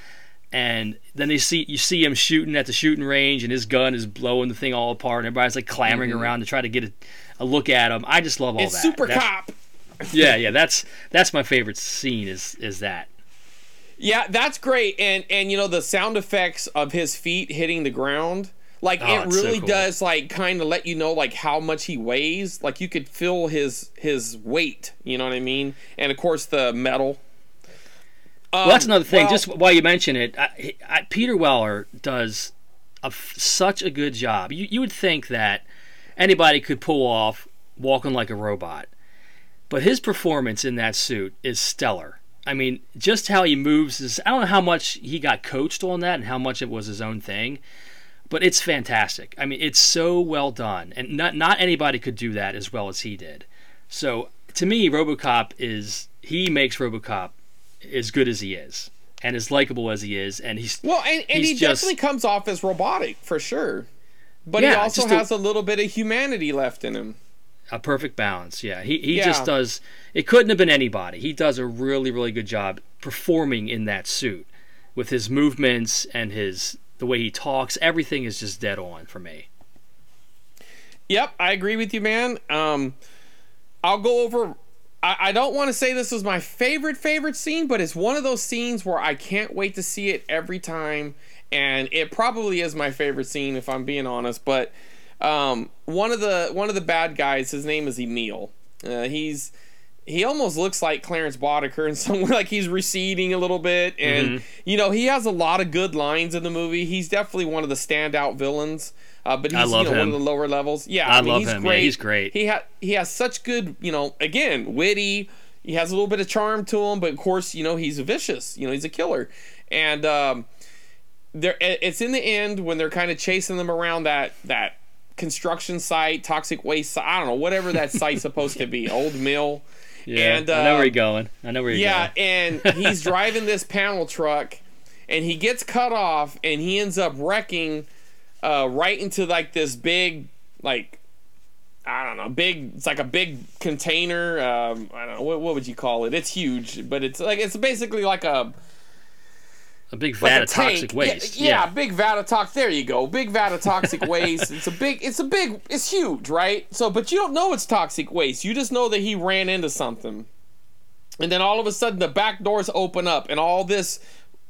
And then they see you see him shooting at the shooting range and his gun is blowing the thing all apart and everybody's like clamoring Mhm. around to try to get a, a look at him. I just love all it's that. Super That's- Cop. yeah, yeah, that's that's my favorite scene is is that. Yeah, that's great. And and you know the sound effects of his feet hitting the ground, like Oh, it it's so really cool. does like kind of let you know like how much he weighs. Like you could feel his his weight. You know what I mean? And of course the metal. well, that's Um, another thing. well- Just while you mention it, I, I, Peter Weller does a, such a good job. You you would think that anybody could pull off walking like a robot, but his performance in that suit is stellar. I mean, just how he moves is I don't know how much he got coached on that and how much it was his own thing, but it's fantastic. I mean, it's so well done, and not not anybody could do that as well as he did. So to me, RoboCop is he makes RoboCop as good as he is and as likable as he is, and he's well, and, and he's he just, definitely comes off as robotic for sure, but Yeah, he also just a- has a little bit of humanity left in him. A perfect balance. Yeah, he he Yeah. just does. It couldn't have been anybody. He does a really really good job performing in that suit with his movements and his the way he talks. Everything is just dead on for me. Yep, I agree with you, man. Um, I'll go over. I, I don't want to say this is my favorite favorite scene, but it's one of those scenes where I can't wait to see it every time, and it probably is my favorite scene if I'm being honest. But um, one of the one of the bad guys, his name is Emil. Uh, he's he almost looks like Clarence Boddicker in some way, like he's receding a little bit, and Mhm. you know he has a lot of good lines in the movie. He's definitely one of the standout villains. Uh, but he's you know, one of the lower levels. Yeah, I I, mean, love he's him. Yeah, Great. he's great. He ha- he has such good, you know, again, witty. He has a little bit of charm to him, but of course, you know, he's vicious. You know, he's a killer, and um, there it's in the end when they're kind of chasing them around that that construction site, toxic waste. site, I don't know, whatever that site's supposed to be, old mill. Yeah, and I know uh, where you're going. I know where you're yeah, going. Yeah, and he's driving this panel truck, and he gets cut off, and he ends up wrecking uh, right into like this big, like I don't know, big. It's like a big container. Um, I don't know what, what would you call it. It's huge, but it's like it's basically like a a big vat of toxic tank. Yeah, waste. Yeah, big vat of toxic. There you go, big vat of toxic waste. It's a big. It's a big. It's huge, right? So, but you don't know it's toxic waste. You just know that he ran into something, and then all of a sudden the back doors open up, and all this,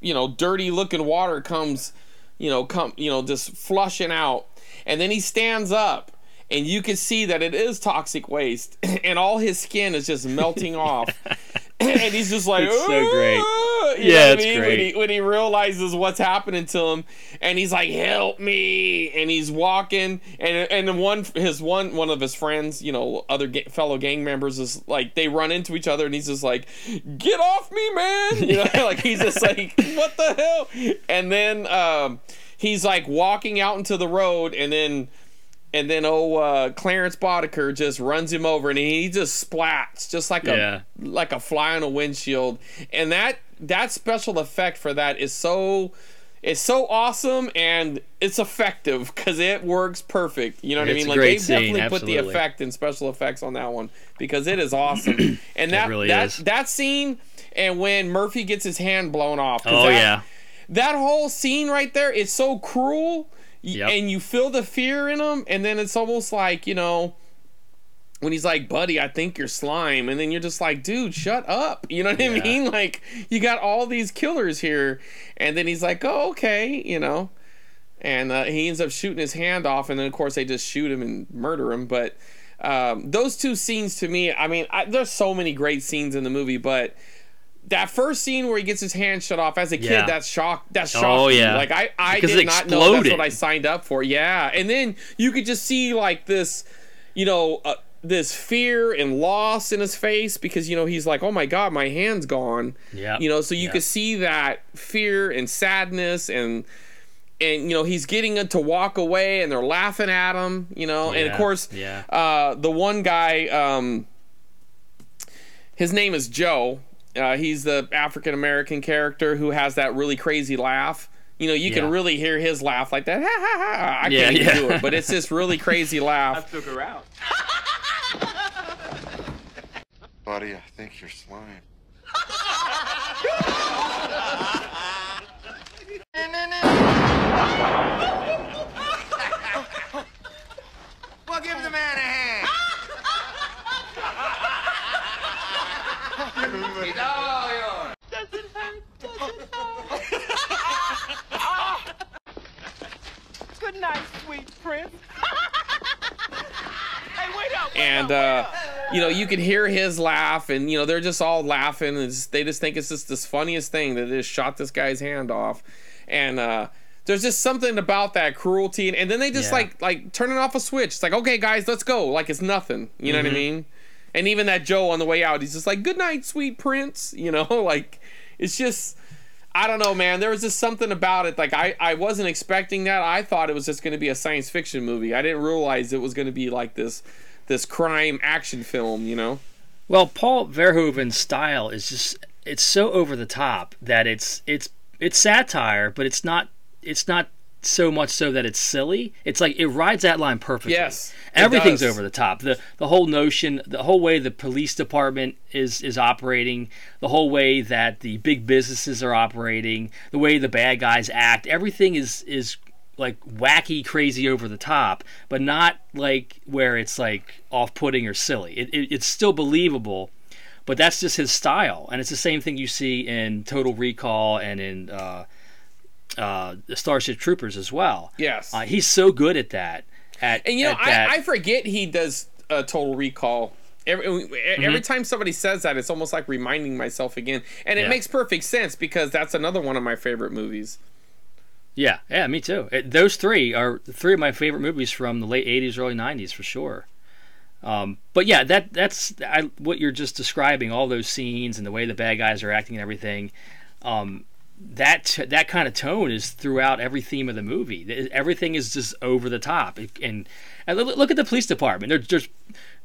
you know, dirty looking water comes, you know, come, you know, just flushing out, and then he stands up. And you can see that it is toxic waste, and all his skin is just melting off, and he's just like, It's so great. You Yeah, it's I mean? When great. he, when he realizes what's happening to him and he's like help me and he's walking and and then one his one one of his friends you know other ga- fellow gang members is like they run into each other and he's just like get off me man you know like he's just like what the hell and then um he's like walking out into the road and then and then oh uh, Clarence Boddicker just runs him over and he just splats just like Yeah. a like a fly on a windshield and that that special effect for that is so it's so awesome and it's effective because it works perfect you know what It's i mean like they scene, definitely put the effect and special effects on that one because it is awesome and that really that is. that scene and when murphy gets his hand blown off. Oh that- yeah. that whole scene right there is so cruel Yep. and you feel the fear in him and then it's almost like you know when he's like buddy i think you're slime and then you're just like dude shut up. You know what i mean? Like you got all these killers here and then he's like oh okay you know? And uh, he ends up shooting his hand off and then of course they just shoot him and murder him but um, those two scenes to me i mean I, there's so many great scenes in the movie but that first scene where he gets his hand shut off as a kid, Yeah. that's shock. That's shocking. Oh, yeah. Like I, I Because did not know that's what I signed up for. Yeah, and then you could just see like this, you know, uh, this fear and loss in his face because you know he's like, oh my god, my hand's gone. Yeah. You know, so you Yeah. could see that fear and sadness and and you know he's getting it to walk away and they're laughing at him. You know, and of course, Yeah. uh, the one guy, um, his name is Joe. Uh, he's the African American character who has that really crazy laugh. You know, you Yeah. can really hear his laugh like that. Ha ha ha! I Yeah, can't even yeah. do it, but it's this really crazy laugh. I took her out. Buddy, I think you're slime. Well, give the man a hand. He's all yours. Good night, sweet prince. hey, wait up. and uh, you know you can hear his laugh and you know they're just all laughing and it's- they just think it's just this funniest thing that they just shot this guy's hand off and uh, there's just something about that cruelty, and, and then they just Yeah. like like turning off a switch. It's like, okay, guys, let's go. Like it's nothing. You know what I Mhm. mean? And even that Joe on the way out, he's just like, "Good night, sweet prince." You know, like it's just. I don't know, man. There was just something about it. Like I, I wasn't expecting that. I thought it was just going to be a science fiction movie. I didn't realize it was going to be like this, this crime action film. You know? Well, Paul Verhoeven's style is just it's so over the top that it's it's it's satire, but it's not it's not so much so that it's silly. It's like it rides that line perfectly. Yes, Everything's does. over the top. The the whole notion, the whole way the police department is is operating, the whole way that the big businesses are operating, the way the bad guys act, everything is is like wacky, crazy, over the top, but not like where it's like off-putting or silly. It, it, it's still believable, but that's just his style, and it's the same thing you see in Total Recall and in uh, uh, the Starship Troopers as well. Yes. Uh, he's so good at that. At And you know. I, I forget he does a Total Recall. Every, every Mhm. time somebody says that, it's almost like reminding myself again, and it Yeah. makes perfect sense because that's another one of my favorite movies. Yeah, yeah, me too. It, those three are three of my favorite movies from the late '80s, early '90s for sure. Um, but yeah, that that's I, what you're just describing. All those scenes and the way the bad guys are acting and everything. Um, that that kind of tone is throughout every theme of the movie. Everything is just over the top. And, and look at the police department. There, there's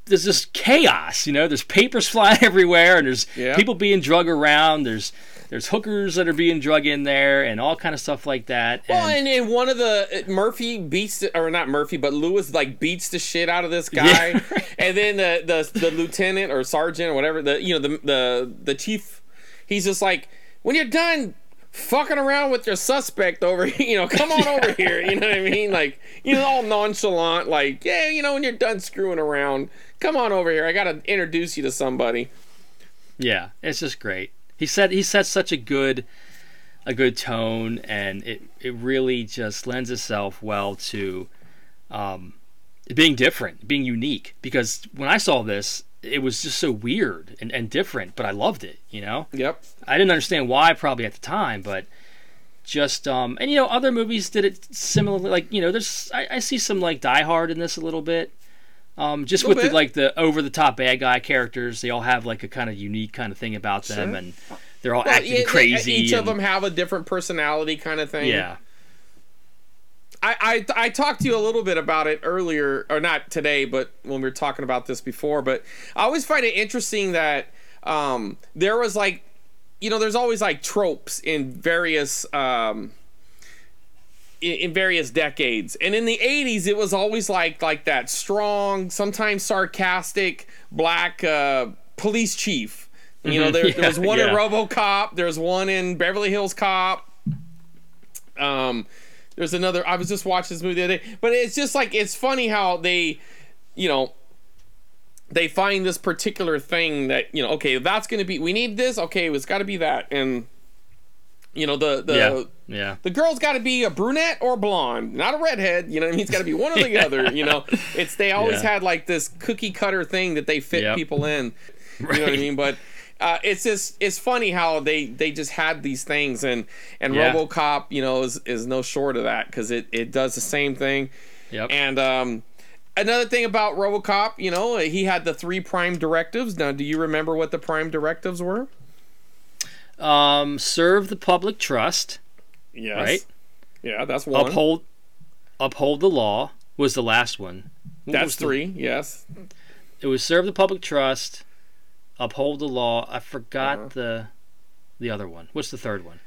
there's just chaos. You know, there's papers flying everywhere, and there's Yeah. people being drug around. There's there's hookers that are being drug in there, and all kind of stuff like that. Well, and, and, and one of the uh, Murphy beats or not Murphy, but Lewis like beats the shit out of this guy, Yeah. and then the, the the lieutenant or sergeant or whatever the you know the the the chief, he's just like when you're done fucking around with your suspect over here, you know, come on over here, you know what I mean? Like you know, all nonchalant, like yeah, you know, when you're done screwing around, come on over here. I gotta introduce you to somebody. Yeah, it's just great. He said he sets such a good a good tone, and it it really just lends itself well to um, being different, being unique. Because when I saw this, it was just so weird and, and different, but I loved it. You know. Yep. I didn't understand why probably at the time, but just um and you know other movies did it similarly. Like you know, there's I, I see some like Die Hard in this a little bit. Um, just with Little the, like the over the top bad guy characters, they all have like a kind of unique kind of thing about them, Sure. and they're all Well, acting yeah, crazy. Each of them have a different personality, kind of thing. yeah, I, I I talked to you a little bit about it earlier, or not today, but when we were talking about this before. But I always find it interesting that um, there was like, you know, there's always like tropes in various um, in, in various decades, and in the '80s, it was always like like that strong, sometimes sarcastic black uh, police chief. You know, Mhm. there, there was one yeah. in RoboCop. There's one in Beverly Hills Cop. Um, there's another. I was just watching this movie the other day, but it's just like it's funny how they, you know, they find this particular thing that you know. Okay, that's going to be. We need this. Okay, it's got to be that, and you know the the. yeah, yeah. The girl's got to be a brunette or blonde, not a redhead. You know what I mean? It's got to be one or the Yeah. other. You know, it's they always Yeah. had like this cookie cutter thing that they fit Yep. people in. You know what I mean? But uh, it's just it's funny how they they just had these things and and Yeah. RoboCop you know is is no short of that because it it does the same thing. Yep. And um, another thing about RoboCop, you know, he had the three prime directives. Now, do you remember what the prime directives were? Um, serve the public trust. Yes. Right. Yeah, that's one. Uphold, uphold the law was the last one. What That's was the- three. Yes. It was serve the public trust, uphold the law. I forgot Uh-huh. the the other one. What's the third one?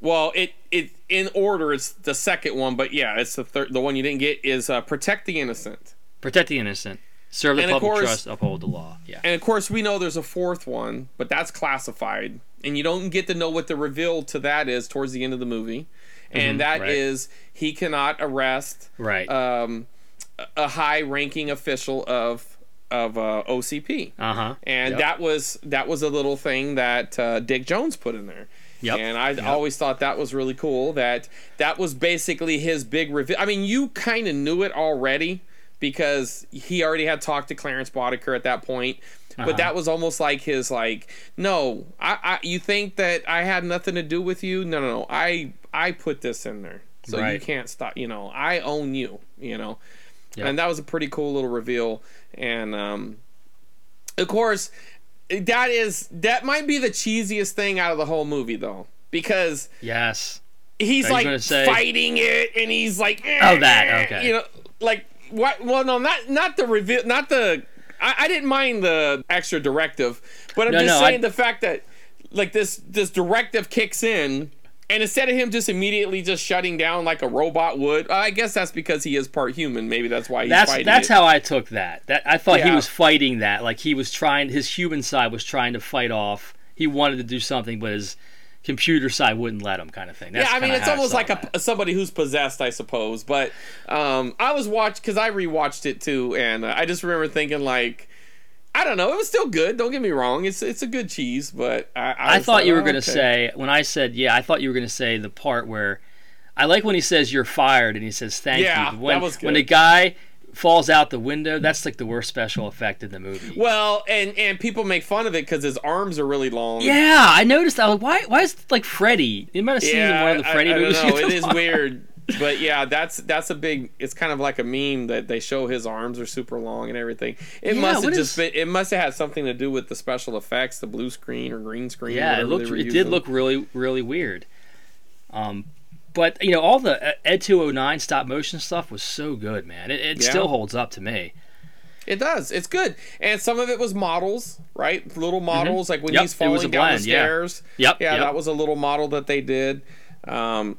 Well, it it in order it's the second one, but yeah, it's the third. The one you didn't get is uh, protect the innocent. Protect the innocent. Serve the And of public course- trust. Uphold the law. Yeah. And of course, we know there's a fourth one, but that's classified, and you don't get to know what the reveal to that is towards the end of the movie, and Mhm, that right. is he cannot arrest Right. um, a- a high-ranking official of of uh, OCP, Uh huh. and Yep. that was that was a little thing that uh, Dick Jones put in there. Yep. And I Yep. always thought that was really cool. That that was basically his big reveal. I mean, you kind of knew it already because he already had talked to Clarence Boddicker at that point. Uh-huh. But that was almost like his like, no, I, I, you think that I had nothing to do with you? No, no, no. I, I put this in there. So you can't stop. You know, I own you. You know, Yep. and that was a pretty cool little reveal. And um, of course, that is that might be the cheesiest thing out of the whole movie, though, because Yes. he's like say- fighting it, and he's like, Oh, that, okay. you know, like what? Well, no, not not the reveal, not the. I, I didn't mind the extra directive, but I'm No, just no, I- saying the fact that like this this directive kicks in. And instead of him just immediately just shutting down like a robot would, I guess that's because he is part human. Maybe that's why he's That's fighting that's it. how I took that. That I thought he was fighting that. Like he was trying his human side was trying to fight off. He wanted to do something, but his computer side wouldn't let him, kind of thing. That's yeah, I mean, it's almost like a, somebody who's possessed, I suppose. But um, I was watched because I rewatched it too, and uh, I just remember thinking like, I don't know, it was still good. Don't get me wrong, it's it's a good cheese, but I, I, I thought like, you were oh, going to okay. say when I said yeah, I thought you were going to say the part where I like when he says you're fired and he says thank Yeah, you. When that was good. when the guy falls out the window, that's like the worst special effect in the movie. Well, and and people make fun of it because his arms are really long. Yeah, I noticed. I was like, why? Why is it like Freddy? You might have seen in one of the Freddy I, I, movies. don't know. It is weird, but yeah, that's that's a big. It's kind of like a meme that they show his arms are super long and everything. It Yeah, must have just is- been. It must have had something to do with the special effects, the blue screen or green screen. Yeah, it looked. It did look really, really weird. Um, but you know, all the uh, Ed 209 stop motion stuff was so good, man. It, it Yeah. still holds up to me. It does. It's good, and some of it was models, right? Little models, like when Mm-hmm. Yep, he's falling down blend, the yeah. stairs. Yep, Yeah, yep. that was a little model that they did. Um,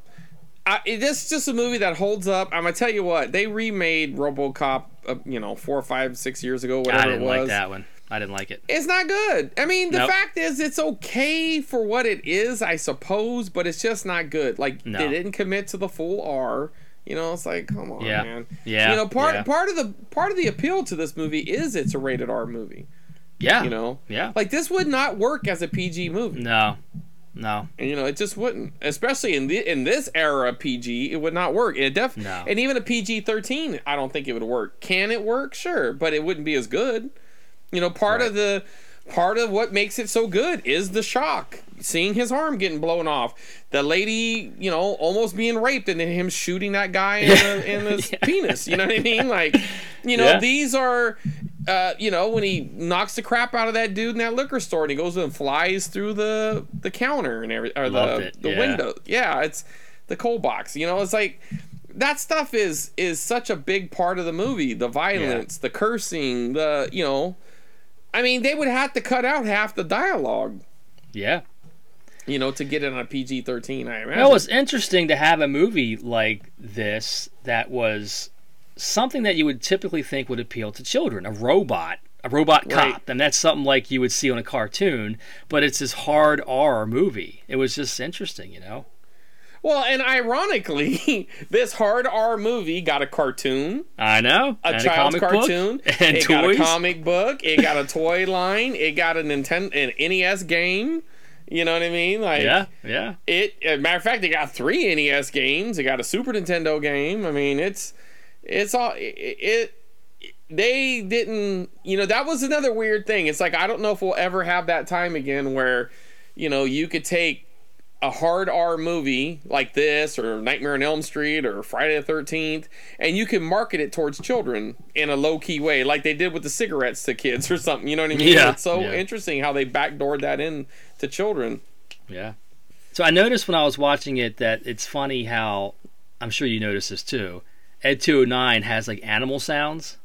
I, this is just a movie that holds up. I'm gonna tell you what they remade RoboCop, uh, you know, four, five, six years ago, whatever I didn't it was. like that one. I didn't like it. It's not good. I mean, the Nope. fact is, it's okay for what it is, I suppose, but it's just not good. Like No. they didn't commit to the full R. You know, it's like, come on, Yeah. man. Yeah, You know, part yeah. part of the part of the appeal to this movie is it's a rated R movie. Yeah. You know, Yeah. like this would not work as a PG movie. No. No. And, you know, it just wouldn't, especially in the in this era PG, it would not work. It def No. and even a PG thirteen, I don't think it would work. Can it work? Sure, but it wouldn't be as good. You know, part of the part of what makes it so good is the shock, seeing his arm getting blown off, the lady, you know, almost being raped, and then him shooting that guy in the in the penis. You know what I mean? Like, you know, Yeah. these are. Uh, you know, when he knocks the crap out of that dude in that liquor store and he goes and flies through the the counter and every or Loved the it, the yeah. window. Yeah, it's the coal box. You know, it's like that stuff is is such a big part of the movie. The violence, the cursing, the you know, I mean, they would have to cut out half the dialogue. Yeah. You know, to get it on a PG thirteen. I imagine. Well, it's interesting to have a movie like this that was something that you would typically think would appeal to children a robot, a robot Right. cop. And that's something like you would see on a cartoon, but it's this hard R movie. It was just interesting, you know? Well, and ironically, this hard R movie got a cartoon, I know. a and child's comic book, cartoon, and it toys. got a comic book, it got a toy line, it got a Nintendo, an NES game. You know what I mean? Like, Yeah, yeah. It, a matter of fact, they got three NES games. They got a Super Nintendo game. I mean, it's, it's all it. it they didn't, you know, that was another weird thing. It's like I don't know if we'll ever have that time again where, you know, you could take a hard R movie like this or Nightmare on Elm Street or Friday the 13th and you can market it towards children in a low key way like they did with the cigarettes to kids or something. You know what I mean? Yeah, It's so yeah. interesting how they backdoored that in to children. Yeah. So I noticed when I was watching it that it's funny how I'm sure you noticed this too. Ed 209 has like animal sounds.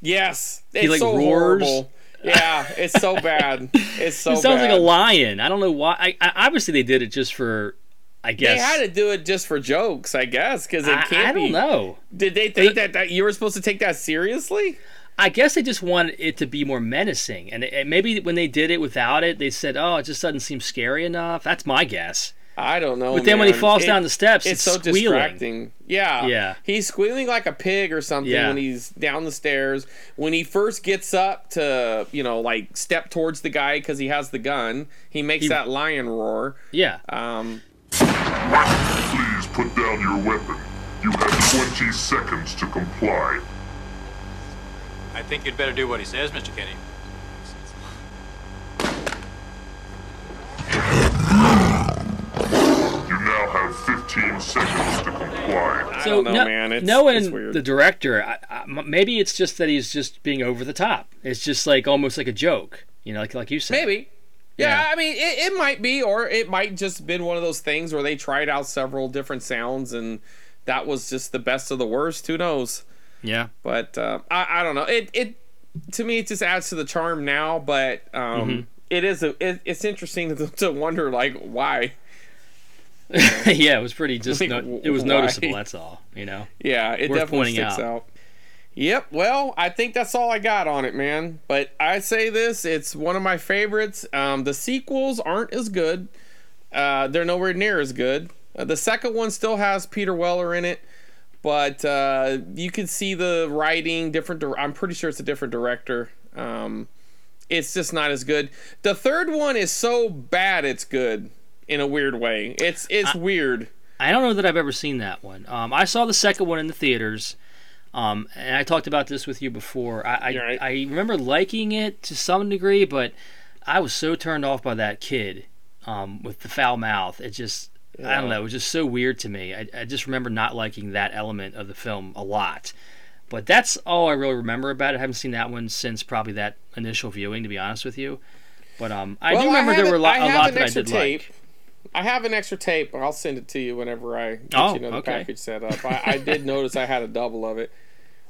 Yes. He, like, so roars. horrible. Yeah, it's so bad. It's so it sounds like a lion. I don't know why. I, I, obviously, they did it just for, I guess. They had to do it just for jokes, I guess, because it I, can't I don't be. know. Did they think that, that you were supposed to take that seriously? I guess they just wanted it to be more menacing, and, and maybe when they did it without it, they said, "Oh, it just doesn't seem scary enough." That's my guess. I don't know. But then when he falls It- down the steps, it's it's so squealing. distracting. Yeah, Yeah. He's squealing like a pig or something Yeah. when he's down the stairs. When he first gets up to, you know, like step towards the guy because he has the gun, he makes He- that lion roar. Yeah. Um, Please put down your weapon. You have 20 seconds to comply. I think you'd better do what he says, Mr. Kinney. You now have 15 15 seconds to comply. I So don't know, no- man. It's, knowing it's weird. the director, I, I, m- maybe it's just that he's just being over the top. It's just like almost like a joke, you know, like like you said. Maybe. Yeah, Yeah. I mean, it, it might be, or it might just been one of those things where they tried out several different sounds, and that was just the best of the worst. Who knows? Yeah. But uh, I, I don't know. It it to me it just adds to the charm now. But um, Mhm. it is a it, it's interesting to, to wonder like why. yeah, it was pretty just. Like, no, it was why? noticeable. That's all. You know. Yeah, it Worth definitely pointing sticks out. out. Yep. Well, I think that's all I got on it, man. But I say this: it's one of my favorites. Um, the sequels aren't as good. Uh, they're nowhere near as good. Uh, the second one still has Peter Weller in it, but uh, you can see the writing different. dir- I'm pretty sure it's a different director. Um, it's just not as good. The third one is so bad it's good in a weird way. It's it's weird. I don't know that I've ever seen that one. Um, I saw the second one in the theaters, um, and I talked about this with you before. I I, I remember liking it to some degree, but I was so turned off by that kid um, with the foul mouth. It just I don't know. It was just so weird to me. I, I just remember not liking that element of the film a lot. But that's all I really remember about it. I haven't seen that one since probably that initial viewing, to be honest with you. But um, I Well, do remember have there were a lot, I a lot that I did tape. like. I have an extra tape. But I'll send it to you whenever I get Oh, you another okay. package set up. I, I did notice I had a double of it,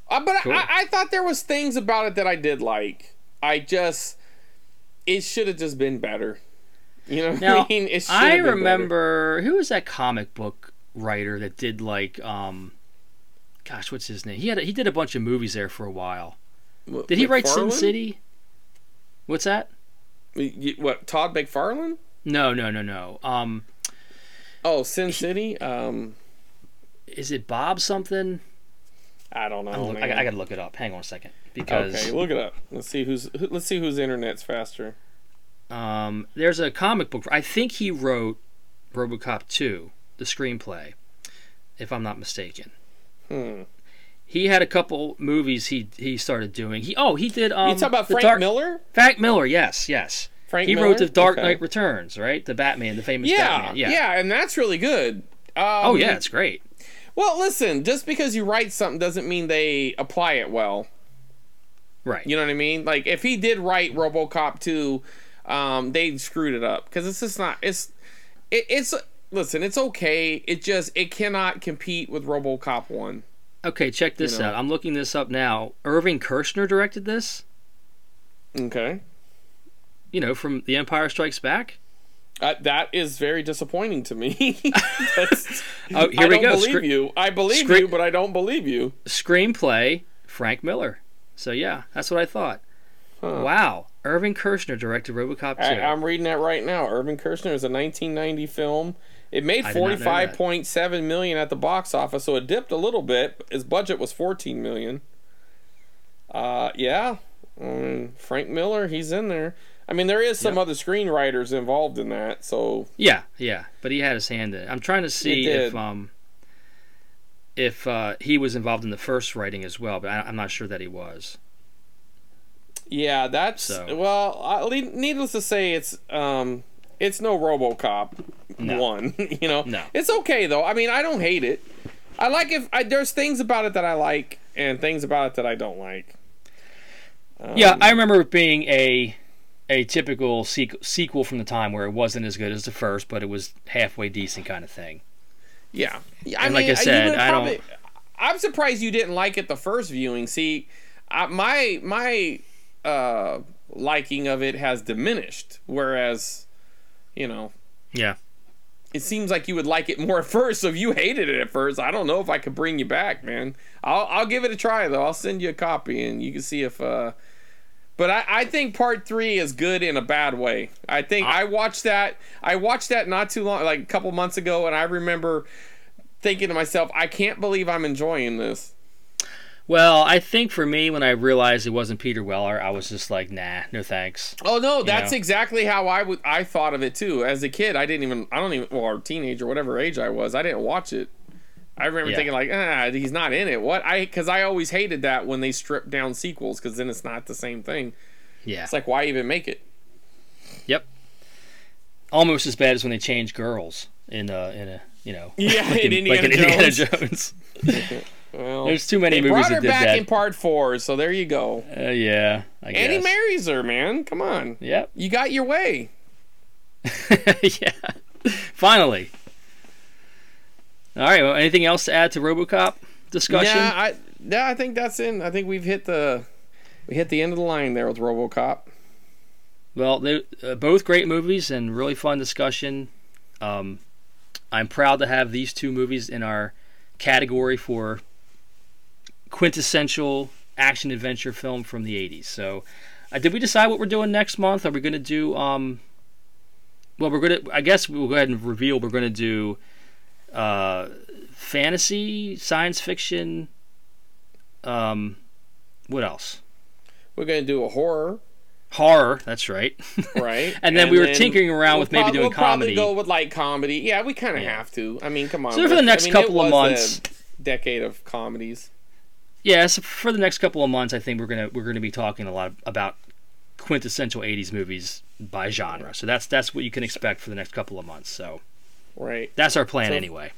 uh, but Cool. I, I thought there was things about it that I did like. I just it should have just been better. You know what Now, I mean? It I been better. remember who was that comic book writer that did like, um, gosh, what's his name? He had a, he did a bunch of movies there for a while. What, Did he write Sin City? What's that? What Todd McFarlane? No, no, no, no. Um, Oh, Sin City. Um, is it Bob something? I don't know. Look- I. I gotta look it up. Hang on a second, because okay, look it up. Let's see who's who- let's see whose internet's faster. um, there's a comic book. I think he wrote RoboCop 2, the screenplay, if I'm not mistaken. Hmm. He had a couple movies he he started doing. He oh he did um you talk about Frank Dark- Miller? Frank Miller, yes, yes. Frank he Miller? wrote the Dark Okay. Knight Returns, right? The Batman, the famous Yeah, Batman. Yeah. yeah, and that's really good. Um, oh yeah, it's great. Well, listen, just because you write something doesn't mean they apply it well. Right. You know what I mean? Like if he did write RoboCop 2, um, they screwed it up because it's just not. It's it, it's listen, it's okay. It just it cannot compete with RoboCop 1. Okay, check this know. out. I'm looking this up now. Irving Kershner directed this. Okay, You know, from The Empire Strikes Back. uh, that is very disappointing to me. Oh, here I we don't go. believe Scre- you. I believe Scre- you, but I don't believe you. Screenplay Frank Miller. So yeah, that's what I thought. Huh. Wow, Irving Kershner directed RoboCop 2. I, I'm reading that right now. Irving Kershner is a 1990 film. It made I did not know that. 45.7 million at the box office, so it dipped a little bit. His budget was 14 million. Uh, yeah, I Frank Miller, he's in there. I mean, there is some other screenwriters involved in that, so Yeah, yeah, but he had his hand in it. I'm trying to see if um if uh, he was involved in the first writing as well, but I, I'm not sure that he was. yeah, that's So- well. Le- needless to say, it's um, it's no RoboCop No. one. You know, No. it's okay though. I mean, I don't hate it. I like if I, there's things about it that I like and things about it that I don't like. Um, yeah, I remember it being a a typical sequ- sequel from the time where it wasn't as good as the first, but it was halfway decent kind of thing. Yeah, Yeah, I And mean, like I said, I don't- I'm surprised you didn't like it the first viewing. See, I, my my uh, liking of it has diminished, whereas, you know, Yeah. it seems like you would like it more at first. So if you hated it at first, I don't know if I could bring you back, man. I'll I'll give it a try though. I'll send you a copy and you can see if. uh But I, I think part three is good in a bad way. I think I watched that. I watched that not too long, like a couple months ago, and I remember thinking to myself, I can't believe I'm enjoying this. Well, I think for me, when I realized it wasn't Peter Weller, I was just like, nah, no thanks. Oh no, You that's know? exactly how I would I thought of it too. As a kid, I didn't even I don't even or teenager, whatever age I was, I didn't watch it. I remember Yeah. thinking like, ah, he's not in it. What I because I always hated that when they strip down sequels because then it's not the same thing. Yeah. It's like why even make it? Yep. Almost as bad as when they changed girls in a in a you know Yeah, like in like in Indiana Indiana Jones. Jones. Well, There's too many they movies brought that her did back that. in part four, so there you go. Uh, yeah, I And he marries her, man. Come on. Yep. You got your way. yeah. Finally. All right. Well, anything else to add to RoboCop discussion? Yeah, I yeah, I think that's in. I think we've hit the we hit the end of the line there with RoboCop. Well, they uh, both great movies and really fun discussion. Um, I'm proud to have these two movies in our category for quintessential action adventure film from the 80s. So, uh, did we decide what we're doing next month? Are we going to do? Um, well, we're going to. I guess we'll go ahead and reveal. We're going to do uh, fantasy, science fiction. Um, what else? We're gonna do a horror, Horror. That's right. right? And then we were tinkering around we'll with maybe prob- doing we'll probably go with like comedy. Yeah, we kind of Yeah. have to. I mean, come on. So for the next I mean, couple of months- decade of comedies. Yeah, so for the next couple of months, I think we're gonna we're gonna be talking a lot about quintessential '80s movies by genre. So that's that's what you can expect for the next couple of months. So Right. that's our plan So- anyway.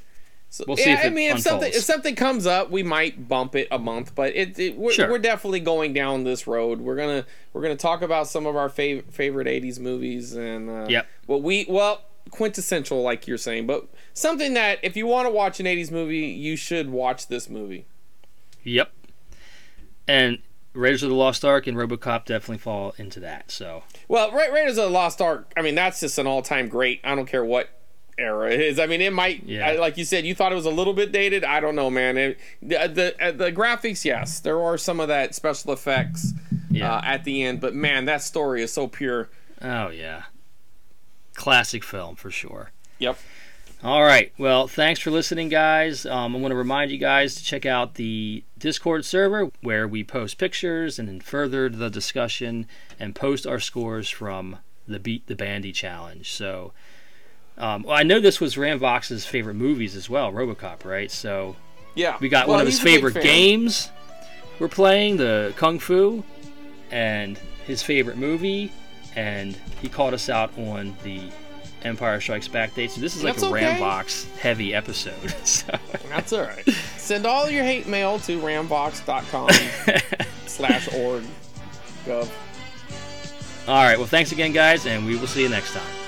So, We'll see yeah, if it I mean, if something if something comes up, we might bump it a month, but it, it we're, Sure. we're definitely going down this road. We're gonna we're gonna talk about some of our fav- favorite '80s movies and uh, Yep. what we well quintessential, like you're saying, but something that if you want to watch an '80s movie, you should watch this movie. Yep. And Raiders of the Lost Ark and RoboCop definitely fall into that. So Well, Ra- Raiders of the Lost Ark, I mean, that's just an all time great. I don't care what era is. I mean, it might, Yeah. I, like you said, you thought it was a little bit dated. I don't know, man. It, the, the, uh, the graphics, yes, there are some of that special effects Yeah. uh, at the end, but man, that story is so pure. oh yeah, classic film for sure. Yep. All right. Well, thanks for listening, guys. Um, I want to remind you guys to check out the Discord server where we post pictures and then further the discussion and post our scores from the Beat the Bandy challenge. So, um, well, I know this was Ramvox's favorite movies as well, RoboCop, right? So Yeah. we got Well, one of his he's a big favorite games we're playing, the Kung Fu, and his favorite movie, and he called us out on the Empire Strikes Back date. So this is like That's a okay. Rambox heavy episode. So That's all right. Send all your hate mail to rambox.com slash org gov. all right, well thanks again guys and we will see you next time.